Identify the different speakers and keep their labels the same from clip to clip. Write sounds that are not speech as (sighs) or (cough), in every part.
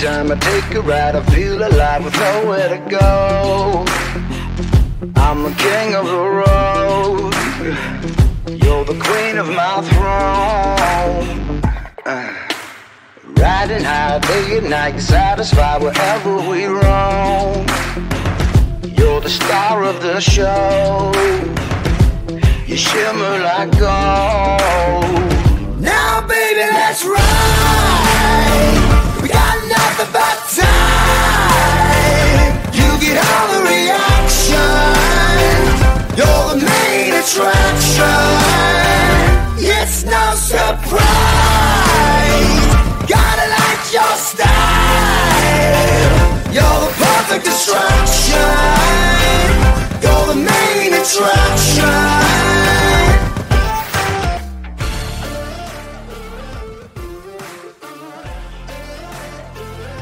Speaker 1: time I take a ride, I feel alive with nowhere to go. I'm the king of the road. You're the queen of my throne. Uh, riding high day and night, satisfied wherever we roam. You're the star of the show. You shimmer like gold. Now, baby, let's ride. We got nothing but time. You get all the reaction. You're the main attraction. It's no surprise. Gotta like your style. You're the perfect distraction. You're the main attraction.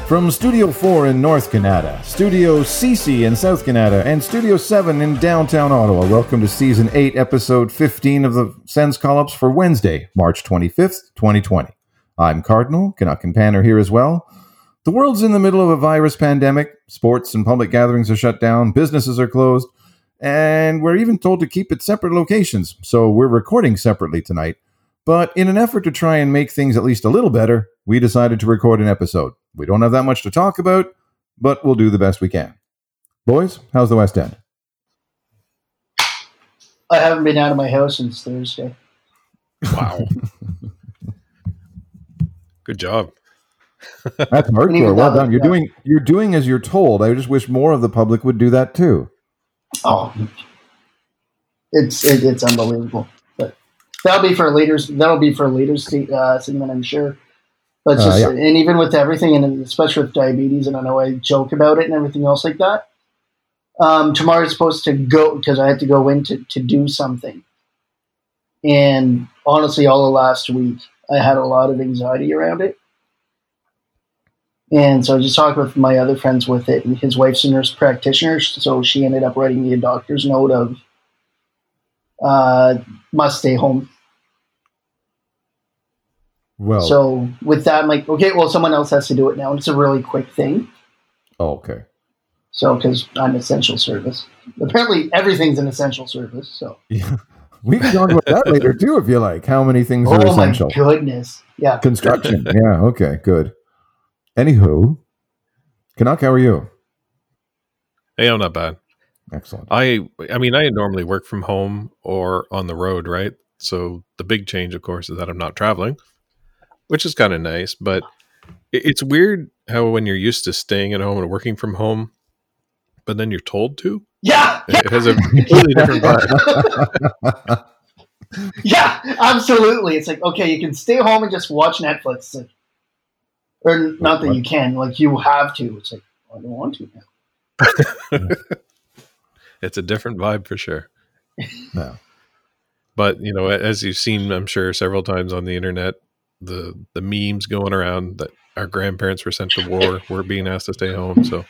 Speaker 2: From Studio 4 in North Canada, Studio CC in South Canada, and Studio 7 in downtown Ottawa, welcome to Season 8, Episode 15 of the Sens Call-Ups for Wednesday, March 25th, 2020. I'm Cardinal, Canuck and Pan are here as well. The world's in the middle of a virus pandemic. Sports and public gatherings are shut down, businesses are closed, and we're even told to keep at separate locations. So we're recording separately tonight. But in an effort to try and make things at least a little better, we decided to record an episode. We don't have that much to talk about, but we'll do the best we can. Boys, how's the West End?
Speaker 3: I haven't been out of my house since Thursday.
Speaker 4: Wow. (laughs) Good job.
Speaker 2: That's hardcore. Well
Speaker 3: that,
Speaker 2: done. You're
Speaker 3: yeah.
Speaker 2: doing you're doing as you're told. I just wish more of the public would do that too.
Speaker 3: Oh, it's it, it's unbelievable. But that'll be for leaders. That'll be for leaders se- uh, segment, I'm sure. But
Speaker 2: Uh,
Speaker 3: just
Speaker 2: yeah.
Speaker 3: and even with everything, and especially with diabetes, and I know I joke about it and everything else like that. Um, is supposed to go because I had to go in to, to do something, and honestly, all of last week I had a lot of anxiety around it. And so I just talked with my other friends with it, and his wife's a nurse practitioner, so she ended up writing me a doctor's note of uh, must stay home.
Speaker 2: Well,
Speaker 3: So with that, I'm like, okay, well, someone else has to do it now, and it's a really quick thing.
Speaker 2: oh, okay.
Speaker 3: So because I'm essential service, apparently everything's an essential service. So
Speaker 2: Yeah. We can talk about that later too if you like. How many things are
Speaker 3: oh my
Speaker 2: essential?
Speaker 3: goodness, yeah.
Speaker 2: Construction. (laughs) yeah, okay, good. Anywho, Canuck, how are you?
Speaker 4: Hey, I'm not bad.
Speaker 2: Excellent.
Speaker 4: I I mean, I normally work from home or on the road, right? So the big change, of course, is that I'm not traveling, which is kind of nice. But it- it's weird how when you're used to staying at home and working from home, but then you're told to,
Speaker 3: Yeah, yeah,
Speaker 4: it has a completely different vibe. (laughs)
Speaker 3: yeah, absolutely. It's like okay, you can stay home and just watch Netflix, like, or not that you can, like you have to. It's like oh, I don't want to now. (laughs)
Speaker 4: It's a different vibe for sure. (laughs)
Speaker 2: No.
Speaker 4: But you know, as you've seen, I'm sure several times on the internet, the the memes going around that our grandparents were sent to war, we're being asked to stay home. So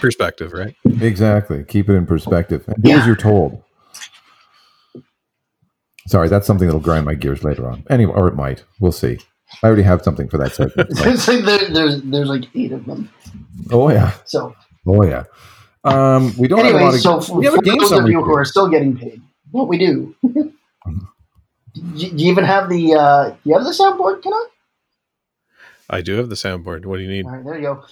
Speaker 4: perspective, right?
Speaker 2: Exactly. Keep it in perspective. And do as you're told. Sorry, that's something that'll grind my gears later on. Anyway, or it might. We'll see. I already have something for that segment. (laughs) so-
Speaker 3: It's like there, there's there's like eight of them.
Speaker 2: Oh yeah.
Speaker 3: So
Speaker 2: Oh yeah. Um, we don't have a lot of.
Speaker 3: so for,
Speaker 2: we have
Speaker 3: for
Speaker 2: a game
Speaker 3: those of
Speaker 2: summary.
Speaker 3: you who are still getting paid, what we do. (laughs) do you even have the uh, you have the soundboard? Can I?
Speaker 4: I do have the soundboard. What do you need?
Speaker 3: All right, there you go.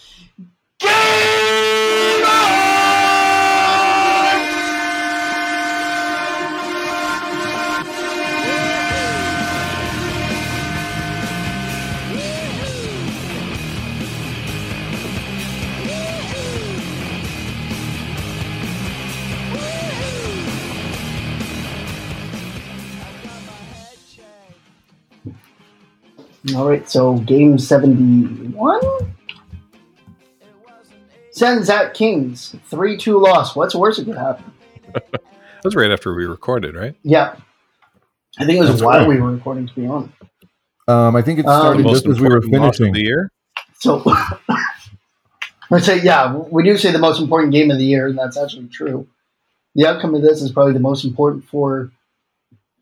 Speaker 3: All right, so game seventy-one. Sens at Kings three-two loss. What's worse that could happen? (laughs)
Speaker 4: That was right after we recorded, right?
Speaker 3: Yeah, I think it was
Speaker 4: That's
Speaker 3: while
Speaker 4: right.
Speaker 3: we were recording. To be honest,
Speaker 2: Um, I think it
Speaker 3: Um,
Speaker 2: started
Speaker 4: Most
Speaker 2: just as we were
Speaker 4: important loss of
Speaker 2: finishing.
Speaker 4: the year.
Speaker 3: so (laughs) I say, yeah, we do say the most important game of the year, and that's actually true. The outcome of this is probably the most important for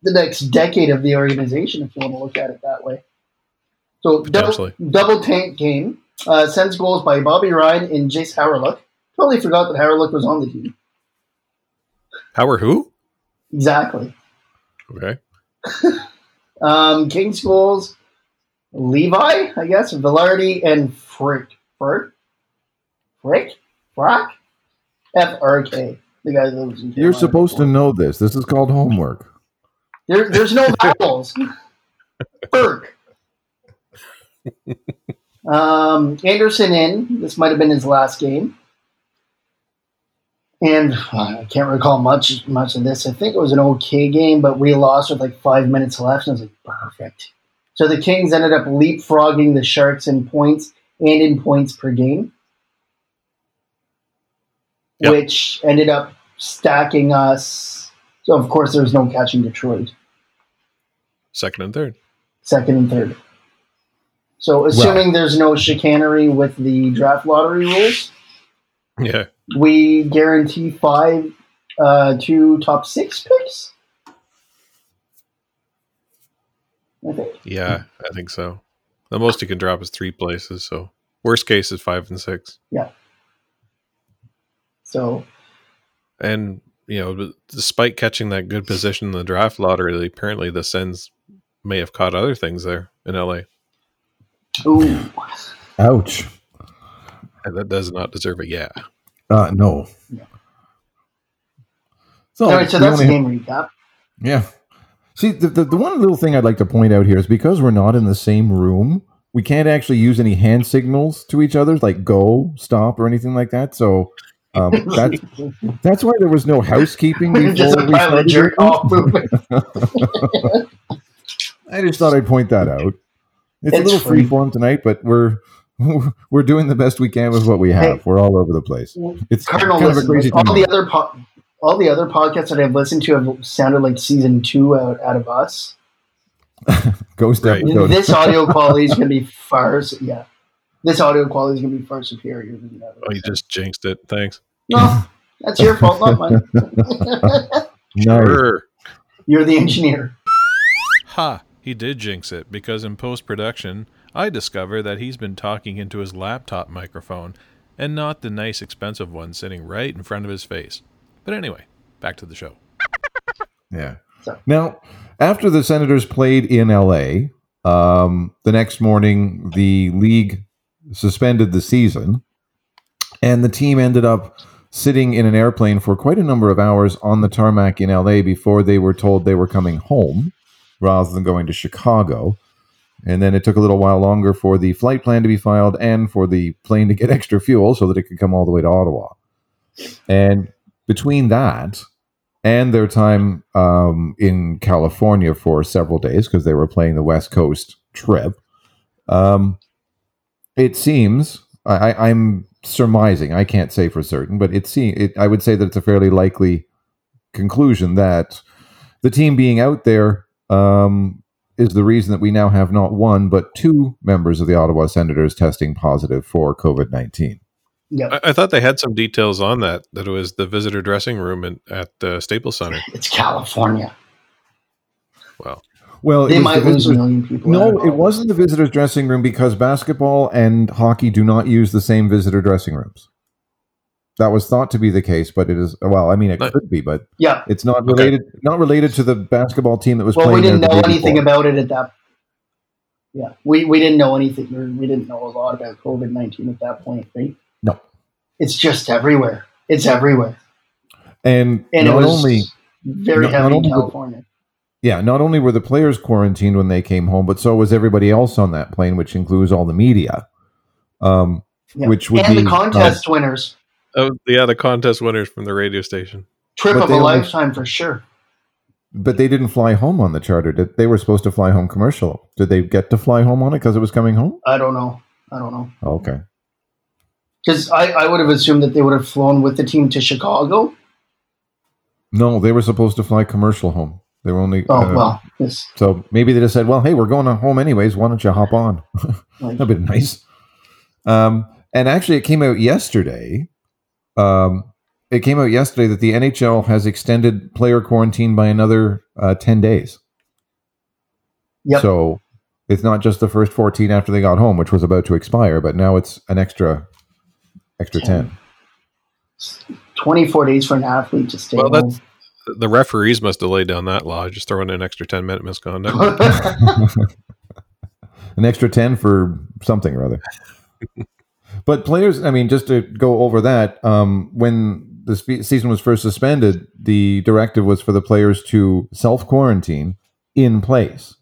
Speaker 3: the next decade of the organization, if you want to look at it that way. So double, double tank game. Uh, Sens goals by Bobby Ryan and Jayce Hawryluk. Totally forgot that Howerlook was on the team.
Speaker 4: Howard who?
Speaker 3: Exactly.
Speaker 4: Okay. (laughs)
Speaker 3: Um, Kings goals, Levi, I guess, Vilardi, and Frick. Frick? Frick? Frack? F R K. The guy that lives in
Speaker 2: You're
Speaker 3: Carolina.
Speaker 2: supposed to know this. This is called homework.
Speaker 3: There, there's no vowels. (laughs) Berg. (laughs) Um, Anderson in. This might have been his last game. And uh, I can't recall much much of this. I think it was an okay game, but we lost with like five minutes left. And I was like, perfect. So the Kings ended up leapfrogging the Sharks in points and in points per game,
Speaker 4: Yep.
Speaker 3: which ended up stacking us. So of course, there was no catching Detroit
Speaker 4: Second and third.
Speaker 3: second and third. So, assuming there's no chicanery with the draft lottery rules,
Speaker 4: Yeah.
Speaker 3: we guarantee five uh, to top six picks. I think.
Speaker 4: Yeah, I think so. The most you can drop is three places. So worst case is five and six. Yeah.
Speaker 3: So,
Speaker 4: And you know, despite catching that good position in the draft lottery, apparently the Sens may have caught other things there in LA.
Speaker 3: Ooh,
Speaker 2: Ouch.
Speaker 4: That does not deserve a yeah.
Speaker 2: Uh, no.
Speaker 3: Yeah.
Speaker 2: So,
Speaker 3: All right, so
Speaker 2: we
Speaker 3: that's the
Speaker 2: only-
Speaker 3: game recap.
Speaker 2: Yeah. See, the, the, the one little thing I'd like to point out here is because we're not in the same room, we can't actually use any hand signals to each other, like go, stop, or anything like that. So um, that's (laughs) that's why there was no housekeeping
Speaker 3: We're just
Speaker 2: before we started.
Speaker 3: jerk off. (laughs)
Speaker 2: I just thought I'd point that out. It's, a little
Speaker 3: free.
Speaker 2: free form tonight, but we're (laughs) we're doing the best we can with what we have.
Speaker 3: Hey.
Speaker 2: we're all over the place. It's
Speaker 3: Cardinal
Speaker 2: kind of a
Speaker 3: listeners,
Speaker 2: crazy
Speaker 3: all the other po- all the other podcasts that I've listened to have sounded like season two out, out of us. (laughs)
Speaker 2: Ghost
Speaker 4: Right.
Speaker 2: episode.
Speaker 3: This (laughs) audio quality is going to be far, yeah. This audio quality is going to be far superior than the other.
Speaker 4: Oh, you just jinxed it. Thanks.
Speaker 3: No, that's your fault, not mine.
Speaker 2: Nice.
Speaker 4: Sure.
Speaker 3: You're the engineer.
Speaker 4: Ha! He did jinx it because in post production, I discover that he's been talking into his laptop microphone and not the nice expensive one sitting right in front of his face. But anyway, back to the show.
Speaker 2: Yeah.
Speaker 3: So-
Speaker 2: Now, after the Senators played in LA, um, the next morning the league suspended the season, and the team ended up sitting in an airplane for quite a number of hours on the tarmac in LA before they were told they were coming home rather than going to Chicago. And then it took a little while longer for the flight plan to be filed and for the plane to get (laughs) extra fuel so that it could come all the way to Ottawa. And between that and their time um, in California for several days because they were playing the West Coast trip, um, it seems I, I'm surmising. I can't say for certain, but it seems I would say that it's a fairly likely conclusion that the team being out there um, is the reason that we now have not one but two members of the Ottawa Senators testing positive for COVID nineteen.
Speaker 3: Yep.
Speaker 4: I, I thought they had some details on that, that it was the visitor dressing room in, at the Staples Center.
Speaker 3: It's California.
Speaker 4: Well,
Speaker 2: Well,
Speaker 3: They might
Speaker 2: the
Speaker 3: lose a million people.
Speaker 2: No, it wasn't the visitors' dressing room because basketball and hockey do not use the same visitor dressing rooms. That was thought to be the case, but it is well. I mean, it
Speaker 4: But-
Speaker 2: could be, but
Speaker 3: Yeah.
Speaker 2: it's not
Speaker 4: Okay.
Speaker 2: related. Not related to the basketball team that was playing.
Speaker 3: Well, we didn't know anything
Speaker 2: before.
Speaker 3: about it at that. Yeah, we, we didn't know anything. or We didn't know a lot about COVID nineteen at that point, right?
Speaker 2: No.
Speaker 3: It's just everywhere. It's everywhere,
Speaker 2: And,
Speaker 3: and
Speaker 2: not
Speaker 3: it was
Speaker 2: only
Speaker 3: very
Speaker 2: not- not
Speaker 3: heavy in
Speaker 2: only the-
Speaker 3: California.
Speaker 2: yeah, not only were the players quarantined when they came home, but so was everybody else on that plane, which includes all the media. Um,
Speaker 3: Yeah.
Speaker 2: which would
Speaker 3: and
Speaker 2: be
Speaker 3: the contest winners,
Speaker 4: oh, yeah, the contest winners from the radio station.
Speaker 3: trip
Speaker 2: but
Speaker 3: of a
Speaker 2: only-
Speaker 3: lifetime for sure.
Speaker 2: but they didn't fly home on the charter. Did they were supposed to fly home commercial? Did they get to fly home on it because it was coming home?
Speaker 3: I don't know. I don't know
Speaker 2: Okay.
Speaker 3: because I, I would have assumed that they would have flown with the team to Chicago.
Speaker 2: No, they were supposed to fly commercial home. They were only.
Speaker 3: Oh
Speaker 2: uh,
Speaker 3: well, yes.
Speaker 2: So maybe they just said, "Well, hey, we're going home anyways. Why don't you hop on?" (laughs) That'd be nice. Um, and actually, it came out yesterday. Um, it came out yesterday that the NHL has extended player quarantine by another uh, ten days.
Speaker 3: Yep.
Speaker 2: So It's not just the first 14 after they got home, which was about to expire, but now it's an extra extra 10.
Speaker 3: 24 days for an athlete to stay
Speaker 4: Well,
Speaker 3: home.
Speaker 4: that's the referees must have laid down that law, just throwing in an extra ten minute misconduct. (laughs) (laughs)
Speaker 2: an extra 10 for something or other. (laughs) but players, I mean, just to go over that, um, when the spe- season was first suspended, the directive was for the players to self quarantine in place.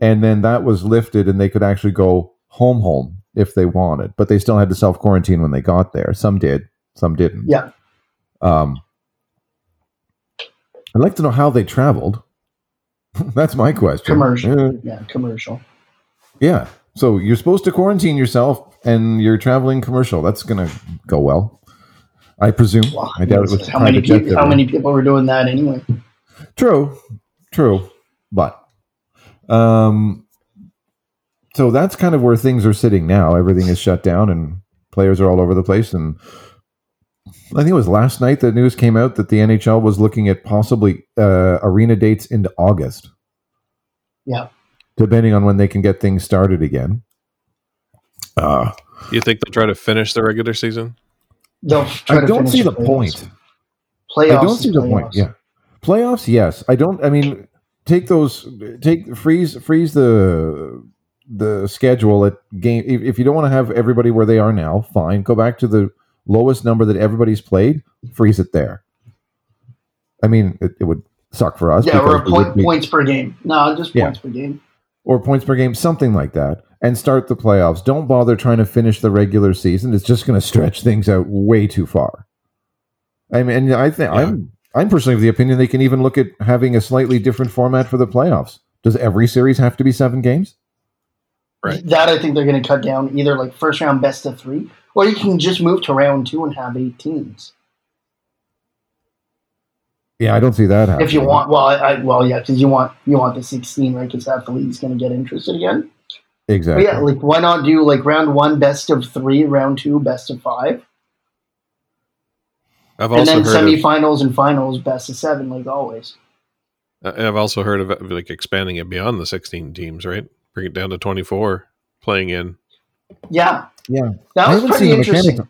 Speaker 2: And then that was lifted and they could actually go home, home if they wanted, but they still had to self quarantine when they got there. Some did, some didn't.
Speaker 3: Yeah.
Speaker 2: Um, I'd like to know how they traveled. (laughs) That's my question.
Speaker 3: Commercial.
Speaker 2: Uh,
Speaker 3: yeah, commercial.
Speaker 2: yeah. So you're supposed to quarantine yourself and you're traveling commercial. That's going to go well. I presume.
Speaker 3: Wow.
Speaker 2: I doubt it was
Speaker 3: how many people, how many people were doing that anyway?
Speaker 2: True. True. But um so that's kind of where things are sitting now. Everything is shut down and players are all over the place and I think it was last night that news came out that the NHL was looking at possibly uh, arena dates into August.
Speaker 3: Yeah.
Speaker 2: Depending on when they can get things started again. Uh,
Speaker 4: you think they'll try to finish the regular season?
Speaker 3: They'll
Speaker 2: I don't see the
Speaker 3: playoffs.
Speaker 2: point.
Speaker 3: Playoffs.
Speaker 2: I don't
Speaker 3: is
Speaker 2: see the
Speaker 3: playoffs.
Speaker 2: point. Yeah, playoffs. Yes, I don't. I mean, take those. Take freeze freeze the the schedule at game. If, if you don't want to have everybody where they are now, fine. Go back to the lowest number that everybody's played. Freeze it there. I mean, it, it would suck for us.
Speaker 3: Yeah, or a
Speaker 2: because we would
Speaker 3: point,
Speaker 2: be-
Speaker 3: points per game. No, just
Speaker 2: Yeah.
Speaker 3: points per game.
Speaker 2: or points per game, something like that, and start the playoffs. Don't bother trying to finish the regular season. It's just going to stretch things out way too far. I mean, I think
Speaker 4: Yeah.
Speaker 2: I'm I'm personally of the opinion they can even look at having a slightly different format for the playoffs. Does every series have to be seven games?
Speaker 4: Right.
Speaker 3: That I think they're going to cut down either like first round best of three, or you can just move to round two and have eight teams
Speaker 2: Yeah, I don't see that happening.
Speaker 3: if you want. Well, I, I well yeah, because you want you want the sixteen, right? Because half the league's going to get interested again. But
Speaker 2: exactly.
Speaker 3: yeah, like why not do like round one best of three, round two best of five,
Speaker 4: I've
Speaker 3: and
Speaker 4: also
Speaker 3: then
Speaker 4: heard of,
Speaker 3: semifinals and finals best of seven, like always.
Speaker 4: I've also heard of like expanding it beyond the 16 teams, right? Bring it down to 24 playing in.
Speaker 3: Yeah,
Speaker 2: yeah,
Speaker 3: that
Speaker 2: I
Speaker 3: was pretty interesting.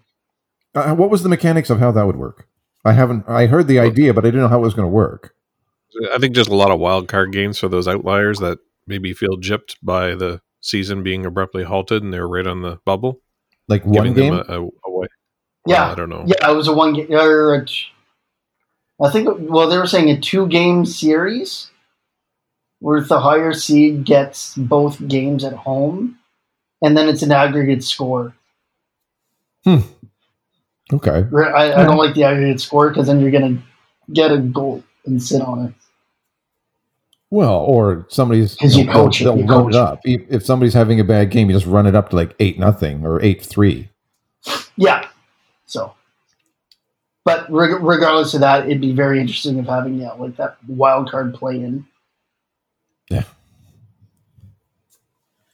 Speaker 2: Uh, what was the mechanics of how that would work? I haven't. I heard the idea, but I didn't know how it was going to work.
Speaker 4: I think just a lot of wild card games for those outliers that maybe feel gypped by the season being abruptly halted and they're right on the bubble.
Speaker 2: Like one game.
Speaker 4: them a, a, away.
Speaker 3: Uh, yeah,
Speaker 4: Well, I don't know.
Speaker 3: Yeah, it was a one game. Or a t- I think. Well, they were saying a two game series, where the higher seed gets both games at home, and then it's an aggregate score.
Speaker 2: Hmm.
Speaker 3: okay. I, I don't hmm. like the aggregate score because then you're gonna get a goal and sit on it.
Speaker 2: Well, or somebody's
Speaker 3: 'Cause you coach
Speaker 2: they'll
Speaker 3: you
Speaker 2: run
Speaker 3: coach
Speaker 2: it up. If, if somebody's having a bad game, you just run it up to like eight nothing or eight three.
Speaker 3: Yeah. So, but reg- regardless of that, it'd be very interesting of having yeah, like that wild card play in.
Speaker 2: Yeah.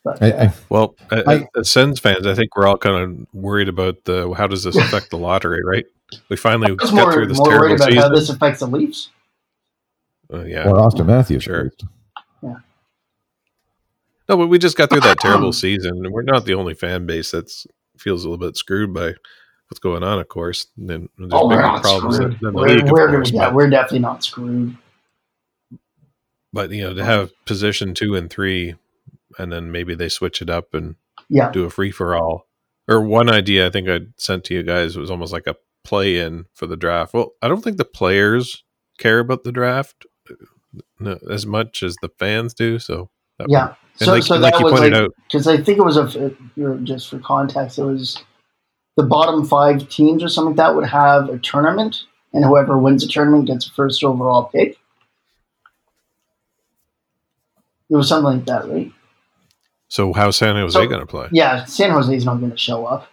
Speaker 3: But
Speaker 2: I,
Speaker 3: uh,
Speaker 2: I,
Speaker 4: Well, a-
Speaker 2: I-
Speaker 4: as Sens fans, I think we're all kind of worried about the how does this affect the lottery, right? We finally got
Speaker 3: more,
Speaker 4: through this
Speaker 3: more worried
Speaker 4: terrible
Speaker 3: about how this affects the Leafs.
Speaker 4: Uh, yeah,
Speaker 2: or Auston Matthews.
Speaker 4: Sure.
Speaker 2: first.
Speaker 4: no, but we just got through that terrible (clears throat) season, and we're not the only fan base that's feels a little bit screwed by what's going on. Of course, and then there's
Speaker 3: Oh, we're
Speaker 4: bigger problems
Speaker 3: screwed.
Speaker 4: than than the
Speaker 3: We're,
Speaker 4: league,
Speaker 3: we're,
Speaker 4: course.
Speaker 3: yeah,
Speaker 4: but,
Speaker 3: we're definitely not screwed.
Speaker 4: but you know, to have position two and three, and then maybe they switch it up and
Speaker 3: Yeah,
Speaker 4: do a free for all. Or one idea I think I sent to you guys was almost like a play in for the draft. Well, I don't think the players care about the draft no, as much as the fans do. So that
Speaker 3: yeah.
Speaker 4: and
Speaker 3: So,
Speaker 4: like,
Speaker 3: so
Speaker 4: like
Speaker 3: that
Speaker 4: you
Speaker 3: was
Speaker 4: pointed
Speaker 3: like
Speaker 4: out,
Speaker 3: because I think it was a just for context, it was the bottom five teams or something like that would have a tournament, and whoever wins the tournament gets a first overall pick. It was something like that, right?
Speaker 4: so how San Jose
Speaker 3: So-
Speaker 4: going to play?
Speaker 3: Yeah, San Jose's not going to show up.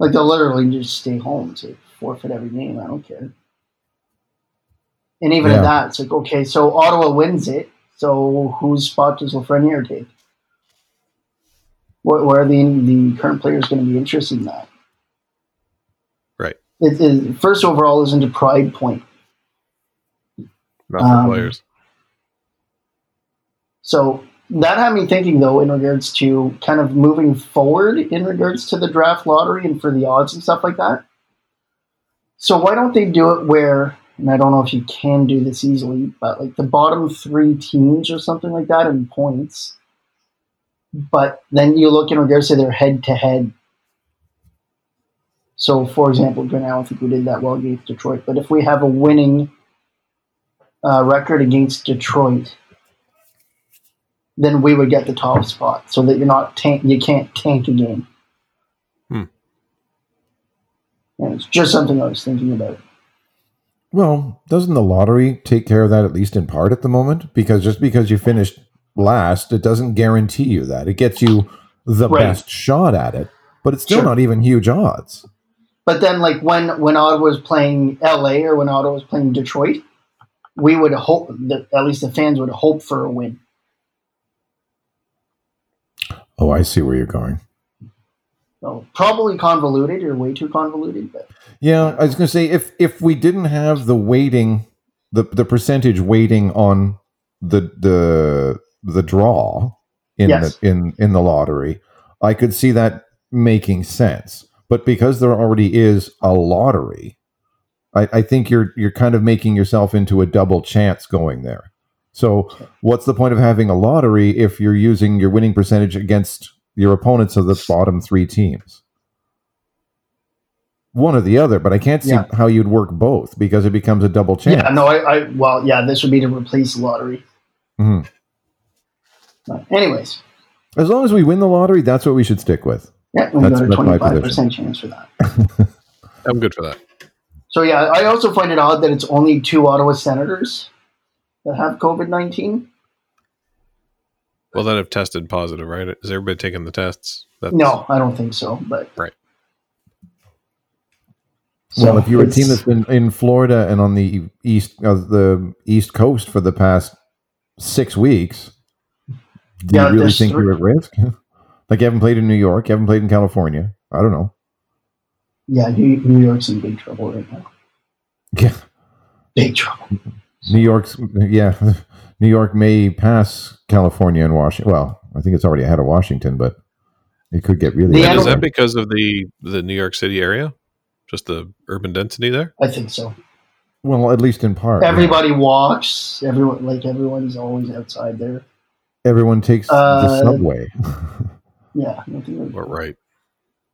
Speaker 3: Like they'll literally just stay home to forfeit every game. I don't care. And even
Speaker 2: Yeah.
Speaker 3: at that, it's like okay, so Ottawa wins it. So whose spot does Lafreniere take? Where, where are the the current players going to be interested in that?
Speaker 4: Right.
Speaker 3: It, it, first overall isn't a pride point.
Speaker 4: Not the
Speaker 3: um,
Speaker 4: players.
Speaker 3: So that had me thinking though in regards to kind of moving forward in regards to the draft lottery and for the odds and stuff like that. So why don't they do it where and I don't know if you can do this easily, but like the bottom three teams or something like that in points. But then you look in regards to their head to head. So, for example, now I don't think we did that well against Detroit, but if we have a winning uh, record against Detroit, then we would get the top spot, so that you're not tank. You can't tank a game.
Speaker 4: Hmm.
Speaker 3: And it's just something I was thinking about.
Speaker 2: Well, doesn't the lottery take care of that at least in part at the moment? Because just because you finished last, it doesn't guarantee you that. It gets you the
Speaker 3: Right.
Speaker 2: best shot at it, but it's still
Speaker 3: Sure.
Speaker 2: not even huge odds.
Speaker 3: But then, like when when Ottawa was playing LA or when Ottawa was playing Detroit, we would hope that at least the fans would hope for a win.
Speaker 2: Oh, I see where you're going.
Speaker 3: So probably convoluted or way too convoluted, but
Speaker 2: Yeah, I was going to say if if we didn't have the weighting, the the percentage weighting on the the the draw in
Speaker 3: Yes.
Speaker 2: the in in the lottery, I could see that making sense. But because there already is a lottery, I, I think you're you're kind of making yourself into a double chance going there. So what's the point of having a lottery if you're using your winning percentage against your opponents of the bottom three teams? One or the other, but I can't see
Speaker 3: Yeah.
Speaker 2: how you'd work both because it becomes a double chance.
Speaker 3: yeah, no, I, I well, yeah, this would be to replace the lottery.
Speaker 2: Mhm.
Speaker 3: But anyways,
Speaker 2: As long as we win the lottery, that's what we should stick with.
Speaker 3: yeah, we
Speaker 2: That's-
Speaker 3: got a twenty five percent chance for that. (laughs)
Speaker 4: I'm good for that.
Speaker 3: So yeah, I also find it odd that it's only two Ottawa senators that have COVID nineteen.
Speaker 4: Well, that have tested positive, right? Is everybody taking the tests? That's,
Speaker 3: No, I don't think so. But
Speaker 4: Right.
Speaker 2: well,
Speaker 3: So
Speaker 2: if you're a team that's been in Florida and on the east of the East Coast for the past six weeks, do
Speaker 3: Yeah,
Speaker 2: you really think
Speaker 3: three-
Speaker 2: you're at risk? (laughs) like you haven't played in New York, you haven't played in California. I don't know.
Speaker 3: yeah, New, New York's in big trouble right now.
Speaker 2: Yeah,
Speaker 3: Big trouble.
Speaker 2: New York's yeah, (laughs) New York may pass California and Washington. Well, I think it's already ahead of Washington, but it could get really.
Speaker 3: The
Speaker 4: Is that because of the the New York City area? Just the urban density there?
Speaker 3: I think so.
Speaker 2: well, at least in part.
Speaker 3: Everybody walks. Everyone like everyone's always outside there.
Speaker 2: everyone takes the
Speaker 3: Uh,
Speaker 2: subway. (laughs)
Speaker 3: Yeah, nothing like
Speaker 4: We're right.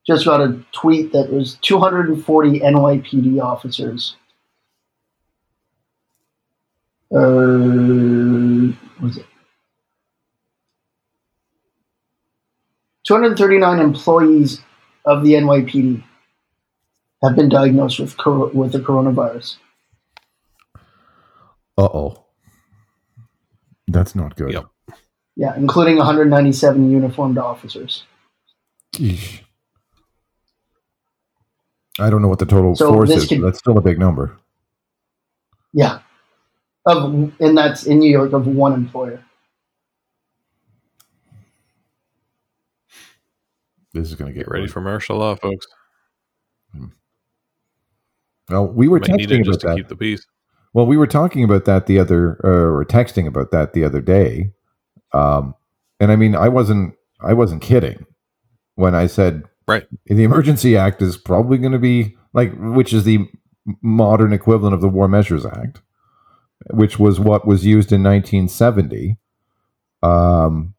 Speaker 3: Just got a tweet that was 240 NYPD officers. Uh, what was it? 239 employees of the NYPD have been diagnosed with cor- with the coronavirus.
Speaker 2: Uh oh, that's not good.
Speaker 4: Yep.
Speaker 3: Yeah, including 197 uniformed officers.
Speaker 2: Eesh. I don't know what the total
Speaker 3: So
Speaker 2: force is,
Speaker 3: could-
Speaker 2: but that's still a big number.
Speaker 3: Yeah, of and that's in New York of one employer.
Speaker 2: This is going to
Speaker 4: Get ready for martial law, folks.
Speaker 2: Well, we were
Speaker 4: Might need
Speaker 2: texting
Speaker 4: it
Speaker 2: about
Speaker 4: to
Speaker 2: that.
Speaker 4: keep the peace.
Speaker 2: Well, we were talking about that the other, uh, or texting about that the other day, um, and I mean, I wasn't, I wasn't kidding when I said,
Speaker 4: Right.
Speaker 2: the Emergency Act is probably going to be like, which is the modern equivalent of the War Measures Act, which was what was used in 1970, um,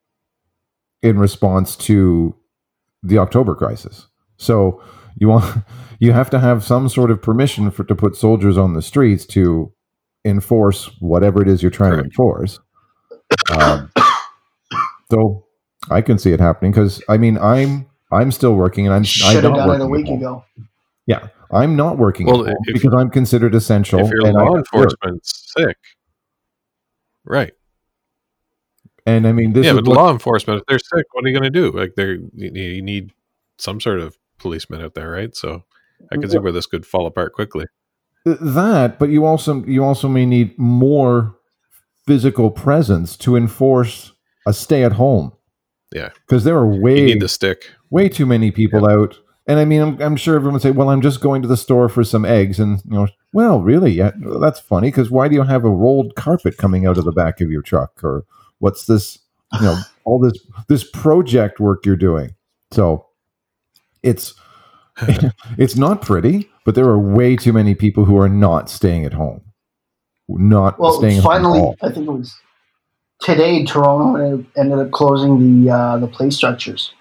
Speaker 2: in response to the October crisis. So you want (laughs) you have to have some sort of permission for to put soldiers on the streets to enforce whatever it is you're trying
Speaker 4: Correct.
Speaker 2: to enforce. Um, (coughs) so I can see it happening because I mean I'm I'm still working and I'm I'm
Speaker 3: Should have
Speaker 2: not
Speaker 3: done it a week
Speaker 2: at
Speaker 3: ago.
Speaker 2: Yeah, I'm not working
Speaker 4: Well, if-
Speaker 2: because I'm considered essential.
Speaker 4: If your law
Speaker 2: have to work.
Speaker 4: enforcement's sick, right?
Speaker 2: and I mean this
Speaker 4: yeah,
Speaker 2: is
Speaker 4: but
Speaker 2: what-
Speaker 4: law enforcement, if they're sick, what are you going to do? Like, they're you, you need some sort of policeman out there, right? So I can see where this could fall apart quickly.
Speaker 2: that but you also you also may need more physical presence to enforce a stay at home
Speaker 4: Yeah.
Speaker 2: because there are
Speaker 4: You
Speaker 2: way
Speaker 4: need the stick.
Speaker 2: way too many people out and i mean I'm, I'm sure everyone would say well i'm just going to the store for some eggs and you know well really yeah that's funny because why do you have a rolled carpet coming out of the back of your truck or what's this you know (sighs) all this this project work you're doing. So it's (laughs) it's not pretty, but there are way too many people who are not staying at home. Not
Speaker 3: Well,
Speaker 2: staying at home. at
Speaker 3: finally. I think it was today. Toronto ended- ended up closing the uh, the play structures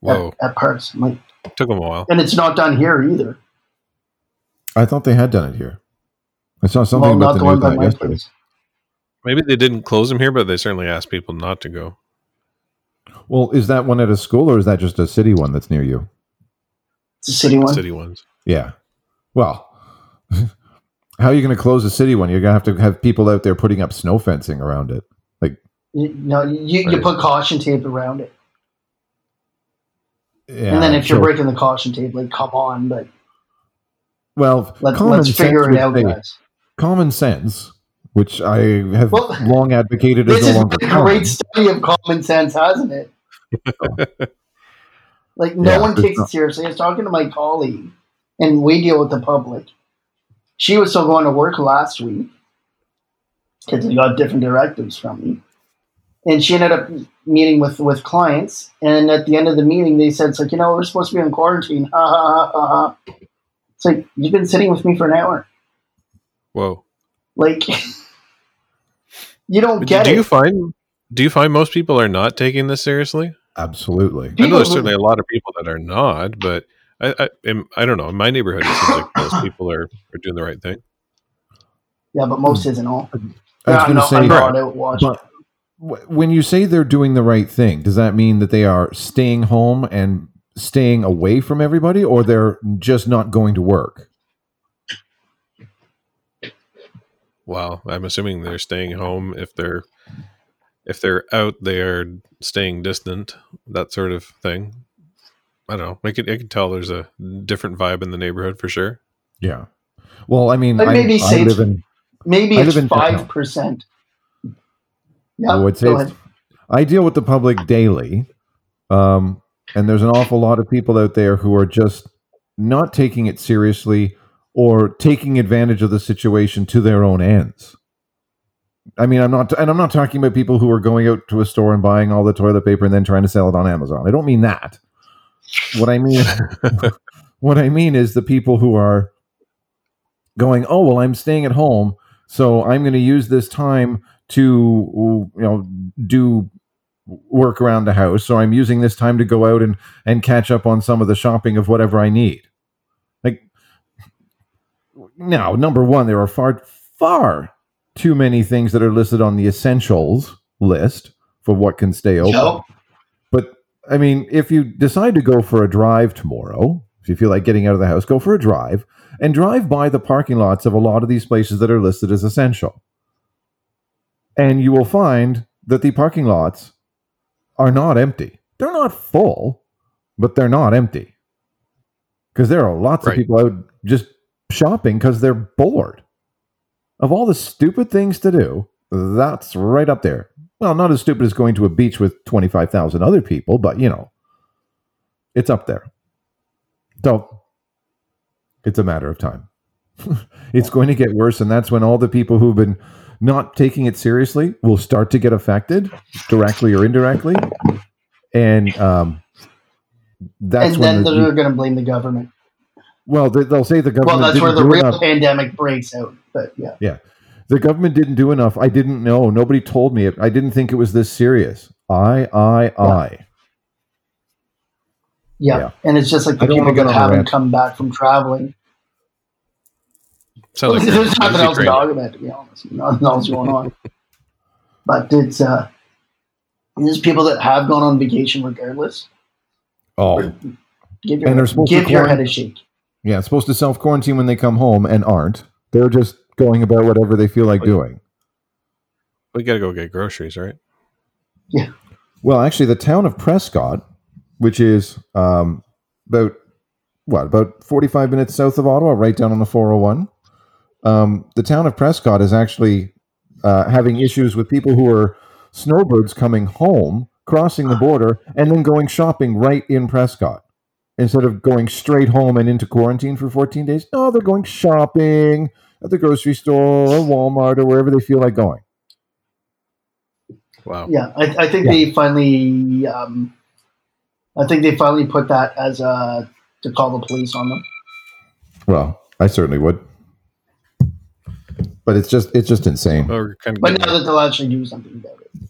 Speaker 4: Whoa,
Speaker 3: at, at parks. I'm like,
Speaker 4: took them a while.
Speaker 3: and it's not done here either.
Speaker 2: I thought they had done it here. I saw something
Speaker 3: well,
Speaker 2: about
Speaker 3: not
Speaker 2: the
Speaker 3: the
Speaker 2: news
Speaker 3: one by
Speaker 2: on
Speaker 3: my
Speaker 2: yesterday.
Speaker 3: place.
Speaker 4: Maybe they didn't close them here, but they certainly asked people not to go.
Speaker 2: Well, is that one at a school or is that just a city one that's near you?
Speaker 3: It's a city one.
Speaker 4: City ones.
Speaker 2: Yeah. Well, (laughs) how are you going to close a city one? You're going to have to have people out there putting up snow fencing around it.
Speaker 3: You, no, you, you put caution tape around it,
Speaker 2: Yeah,
Speaker 3: and then if you're breaking the caution tape, like come on, but
Speaker 2: well,
Speaker 3: let, let's figure it out,
Speaker 2: say-
Speaker 3: guys.
Speaker 2: Common sense, which I have
Speaker 3: Well,
Speaker 2: long advocated is
Speaker 3: This
Speaker 2: no
Speaker 3: is
Speaker 2: longer
Speaker 3: a
Speaker 2: common.
Speaker 3: great study of common sense, hasn't it? (laughs) like no
Speaker 2: Yeah,
Speaker 3: one takes it seriously. I was talking to my colleague, and we deal with the public. She was still going to work last week because they got different directives from me, and she ended up meeting with with clients. And at the end of the meeting, they said, "It's like you know we're supposed to be in quarantine." Ha ha ha ha. ha. It's like you've been sitting with me for an hour.
Speaker 4: Whoa.
Speaker 3: Like (laughs) you don't
Speaker 4: But
Speaker 3: get
Speaker 4: do
Speaker 3: it.
Speaker 4: you find do you find most people are not taking this seriously?
Speaker 2: Absolutely.
Speaker 4: I know there's certainly a lot of people that are not, but I, I, in, I don't know. In my neighborhood, it seems like most people are, are doing the right thing.
Speaker 3: yeah, but most isn't all.
Speaker 2: I was
Speaker 3: Yeah,
Speaker 2: going to
Speaker 3: no,
Speaker 2: say,
Speaker 3: I'm not out watching.
Speaker 2: but wh- when you say they're doing the right thing, does that mean that they are staying home and staying away from everybody, or they're just not going to work?
Speaker 4: Well, I'm assuming they're staying home. If they're if they're out, they are staying distant. That sort of thing. I don't know. I can I can tell there's a different vibe in the neighborhood for sure.
Speaker 2: Yeah. Well, I mean,
Speaker 3: I'd
Speaker 2: I,
Speaker 3: maybe
Speaker 2: I live in.
Speaker 3: Maybe
Speaker 2: I
Speaker 3: it's
Speaker 2: live in
Speaker 3: five percent. Yeah,
Speaker 2: I would say. I deal with the public daily, um, and there's an awful lot of people out there who are just not taking it seriously or taking advantage of the situation to their own ends. I mean, I'm not, and I'm not talking about people who are going out to a store and buying all the toilet paper and then trying to sell it on Amazon. I don't mean that. What I mean, (laughs) what I mean is the people who are going, oh well, I'm staying at home, so I'm going to use this time to you know do work around the house so i'm using this time to go out and and catch up on some of the shopping of whatever i need like now number one there are far far too many things that are listed on the essentials list for what can stay open
Speaker 3: Yep.
Speaker 2: but I mean, if you decide to go for a drive tomorrow, if you feel like getting out of the house, go for a drive and drive by the parking lots of a lot of these places that are listed as essential. And you will find that the parking lots are not empty. They're not full, but they're not empty. Because there are lots
Speaker 4: Right.
Speaker 2: of people out just shopping because they're bored. Of all the stupid things to do, that's right up there. Well, not as stupid as going to a beach with 25,000 other people, but you know, it's up there. So it's a matter of time. (laughs) it's going to get worse. And that's when all the people who've been not taking it seriously will start to get affected directly or indirectly. And um, that's
Speaker 3: and
Speaker 2: when
Speaker 3: then
Speaker 2: the,
Speaker 3: they're going to blame the government.
Speaker 2: well, they, they'll say the government
Speaker 3: Well, that's where the real
Speaker 2: enough.
Speaker 3: pandemic breaks out. But yeah, yeah,
Speaker 2: The government didn't do enough. I didn't know. Nobody told me it. I didn't think it was this serious. I, I, I.
Speaker 3: yeah,
Speaker 2: Yeah.
Speaker 3: and it's just like the people that haven't come back from traveling.
Speaker 4: Sounds like
Speaker 3: There's nothing
Speaker 4: busy
Speaker 3: else to talk about, to be honest. Nothing else going on. But it's uh, there's people that have gone on vacation regardless.
Speaker 2: Oh,
Speaker 3: Give your
Speaker 2: And they're supposed to
Speaker 3: give your head a shake.
Speaker 2: yeah. Supposed to self quarantine when they come home and aren't. They're just going about whatever they feel like doing.
Speaker 4: We got to go get groceries, right? Yeah.
Speaker 2: Well, actually, the town of Prescott, which is um, about what about forty-five minutes south of Ottawa, right down on the four hundred one. Um, the town of Prescott is actually uh, having issues with people who are snowbirds coming home, crossing the border, and then going shopping right in Prescott instead of going straight home and into quarantine for fourteen days. No, they're going shopping at the grocery store or Walmart or wherever they feel like going.
Speaker 4: Wow.
Speaker 3: Yeah, I, I think
Speaker 2: Yeah.
Speaker 3: they finally. Um, I think they finally put that as a to call the police on them.
Speaker 2: Well, I certainly would. But it's just it's just insane.
Speaker 4: Well, we're kind of
Speaker 3: But now that they'll actually do something about it,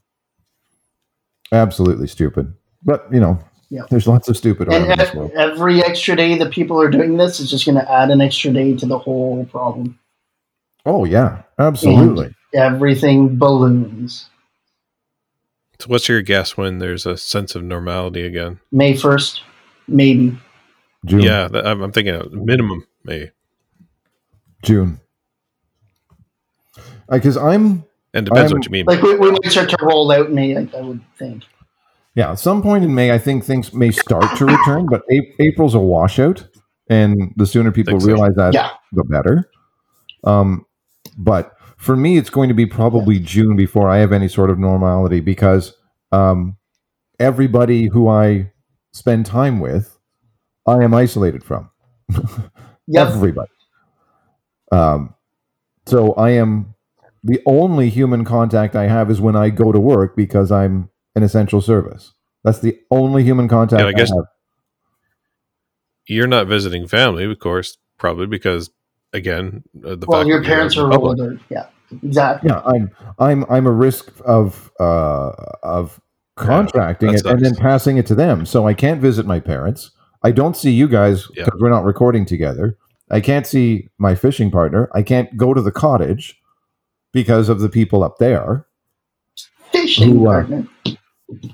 Speaker 2: Absolutely stupid. But you know,
Speaker 3: Yeah.
Speaker 2: there's lots of stupid around
Speaker 3: and
Speaker 2: this
Speaker 3: ev- every extra day that people are doing this is just going to add an extra day to the whole problem.
Speaker 2: Oh yeah, absolutely.
Speaker 3: Everything balloons.
Speaker 4: so what's your guess when there's a sense of normality again?
Speaker 3: May first, maybe.
Speaker 2: June.
Speaker 4: Yeah, I'm, I'm thinking a minimum May,
Speaker 2: June. Because I'm
Speaker 4: and depends
Speaker 2: I'm-
Speaker 4: what you mean.
Speaker 3: Like we, we might start to roll out in May. I, I would think.
Speaker 2: yeah, at some point in May, I think things may start to return, but A- April's a washout, and the sooner people
Speaker 4: Think so.
Speaker 2: realize that,
Speaker 3: Yeah.
Speaker 2: the better. Um, but for me, it's going to be probably June before I have any sort of normality because um, everybody who I spend time with, I am isolated from. (laughs)
Speaker 3: Yep.
Speaker 2: Everybody. Um, so I am the only human contact I have is when I go to work because I'm an essential service. That's the only human contact
Speaker 4: Yeah, I
Speaker 2: I,
Speaker 4: guess-
Speaker 2: have.
Speaker 4: You're not visiting family, of course, probably because again, uh, the
Speaker 3: Well,
Speaker 4: fact
Speaker 3: your
Speaker 4: that
Speaker 3: parents are older. Yeah, exactly.
Speaker 2: Yeah, I'm I'm I'm a risk of uh, of contracting
Speaker 4: that
Speaker 2: it and then passing it to them. So I can't visit my parents. I don't see you guys
Speaker 4: Yeah.
Speaker 2: because we're not recording together. I can't see my fishing partner. I can't go to the cottage because of the people up there.
Speaker 3: Fishing
Speaker 2: Who, uh.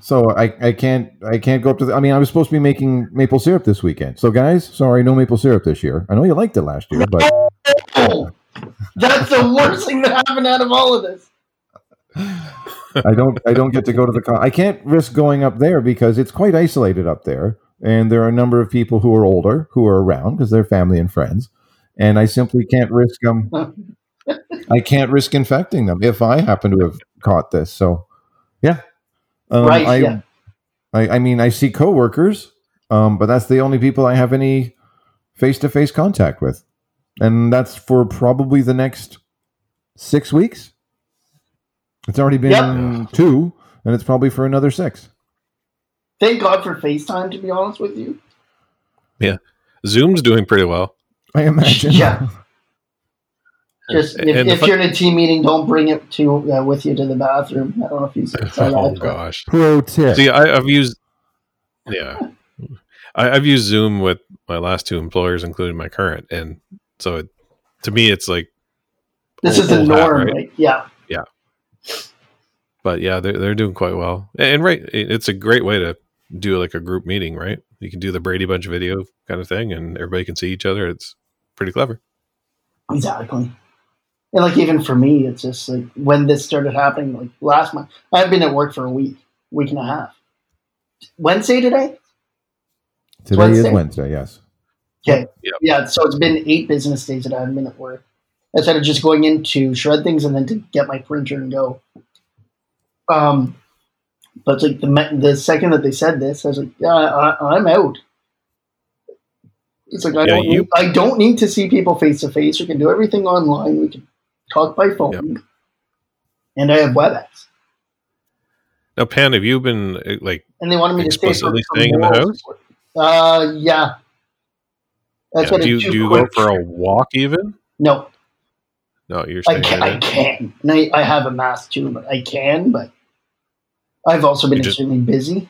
Speaker 2: So I, I can't I can't go up to the I mean I was supposed to be making maple syrup this weekend. So guys, sorry, no maple syrup this year. I know you liked it last year, but (laughs)
Speaker 3: that's the worst thing that happened out of all of this.
Speaker 2: I don't I don't get to go to the con- I can't risk going up there because it's quite isolated up there and there are a number of people who are older who are around because they're family and friends and I simply can't risk um (laughs) I can't risk infecting them if I happen to have caught this. So yeah. Um,
Speaker 3: Right,
Speaker 2: I,
Speaker 3: yeah.
Speaker 2: I I mean I see coworkers um but that's the only people I have any face-to-face contact with. And that's for probably the next 6 weeks. It's already been
Speaker 3: Yep.
Speaker 2: two, and it's probably for another six.
Speaker 3: Thank God for FaceTime, to be honest with you. Yeah.
Speaker 4: Zoom's doing pretty well.
Speaker 2: I imagine.
Speaker 3: Yeah. (laughs) Just if, if
Speaker 4: fu-
Speaker 3: you're in a team meeting, don't bring it to uh, with you to the bathroom. I don't know if you saw that.
Speaker 4: Oh
Speaker 3: but-
Speaker 4: gosh.
Speaker 2: Pro tip.
Speaker 4: See, I, I've used, yeah, I, I've used Zoom with my last two employers, including my current, and so it, to me, it's like,
Speaker 3: This
Speaker 4: old-
Speaker 3: is the
Speaker 4: old hat,
Speaker 3: norm,
Speaker 4: right?
Speaker 3: right? Yeah.
Speaker 4: but yeah, they're they're doing quite well, and, and right, it- it's a great way to do like a group meeting, right? You can do the Brady Bunch video kind of thing, and everybody can see each other. It's pretty clever.
Speaker 3: Exactly. And like even for me, it's just like when this started happening, like last month, I've been at work for a week, week and a half. Wednesday today?
Speaker 2: Today
Speaker 3: Wednesday.
Speaker 2: is Wednesday, yes.
Speaker 3: Okay.
Speaker 4: Yep.
Speaker 3: Yeah, so it's been eight business days that I haven't been at work. Instead of just going in to shred things and then to get my printer and go. Um, but like the the second that they said this, I was like, yeah, I, I'm out. It's like I
Speaker 4: Yeah,
Speaker 3: don't
Speaker 4: you-
Speaker 3: need, I don't need to see people face to face. We can do everything online. We can talk by phone,
Speaker 4: Yep.
Speaker 3: and I have WebEx.
Speaker 4: Now, Pan, have you been uh, like,
Speaker 3: And they wanted me to stay for,
Speaker 4: staying in the house?
Speaker 3: support. Uh, yeah. That's
Speaker 4: yeah,
Speaker 3: what
Speaker 4: do you do you go for a walk even?
Speaker 3: No,
Speaker 4: No, you're
Speaker 3: I can,
Speaker 4: right
Speaker 3: I can. And I, I have a mask too, but I can, but I've also been
Speaker 4: just-
Speaker 3: extremely busy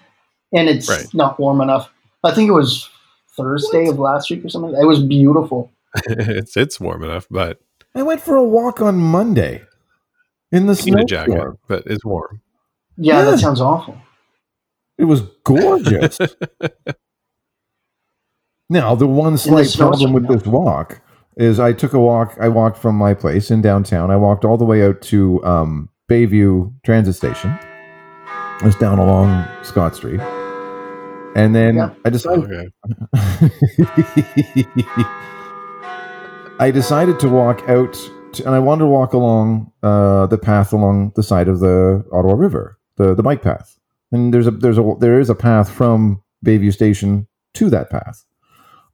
Speaker 3: and it's
Speaker 4: Right.
Speaker 3: not warm enough. I think it was Thursday of last week or something. It was beautiful. (laughs)
Speaker 4: it's it's warm enough, but
Speaker 2: I went for a walk on Monday in the
Speaker 4: snow. jacket,
Speaker 2: snowstorm.
Speaker 4: but it's warm.
Speaker 3: Yeah,
Speaker 2: Yeah.
Speaker 3: that sounds awful.
Speaker 2: It was gorgeous. (laughs) now, the one slight problem with this walk is I took a walk. I walked from my place in downtown. I walked all the way out to um, Bayview Transit Station. I was down along Scott Street. And then
Speaker 3: Yeah.
Speaker 2: I decided
Speaker 4: Okay. (laughs)
Speaker 2: I decided to walk out, to, and I wanted to walk along uh, the path along the side of the Ottawa River, the the bike path. And there's a there's a there is a path from Bayview Station to that path.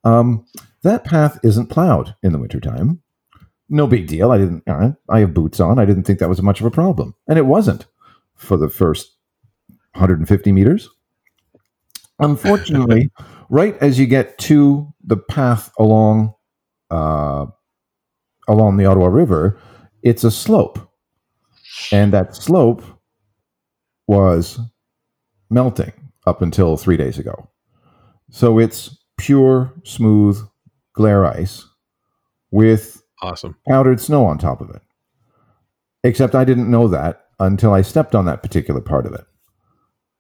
Speaker 2: Um, that path isn't plowed in the wintertime. No big deal. I didn't. uh, I have boots on. I didn't think that was much of a problem, and it wasn't. for the first 150 meters. Unfortunately, (laughs) right as you get to the path along uh, along the Ottawa River, it's a slope, and that slope was melting up until three days ago. So it's pure, smooth glare ice with
Speaker 4: Awesome.
Speaker 2: powdered snow on top of it. Except I didn't know that until I stepped on that particular part of it.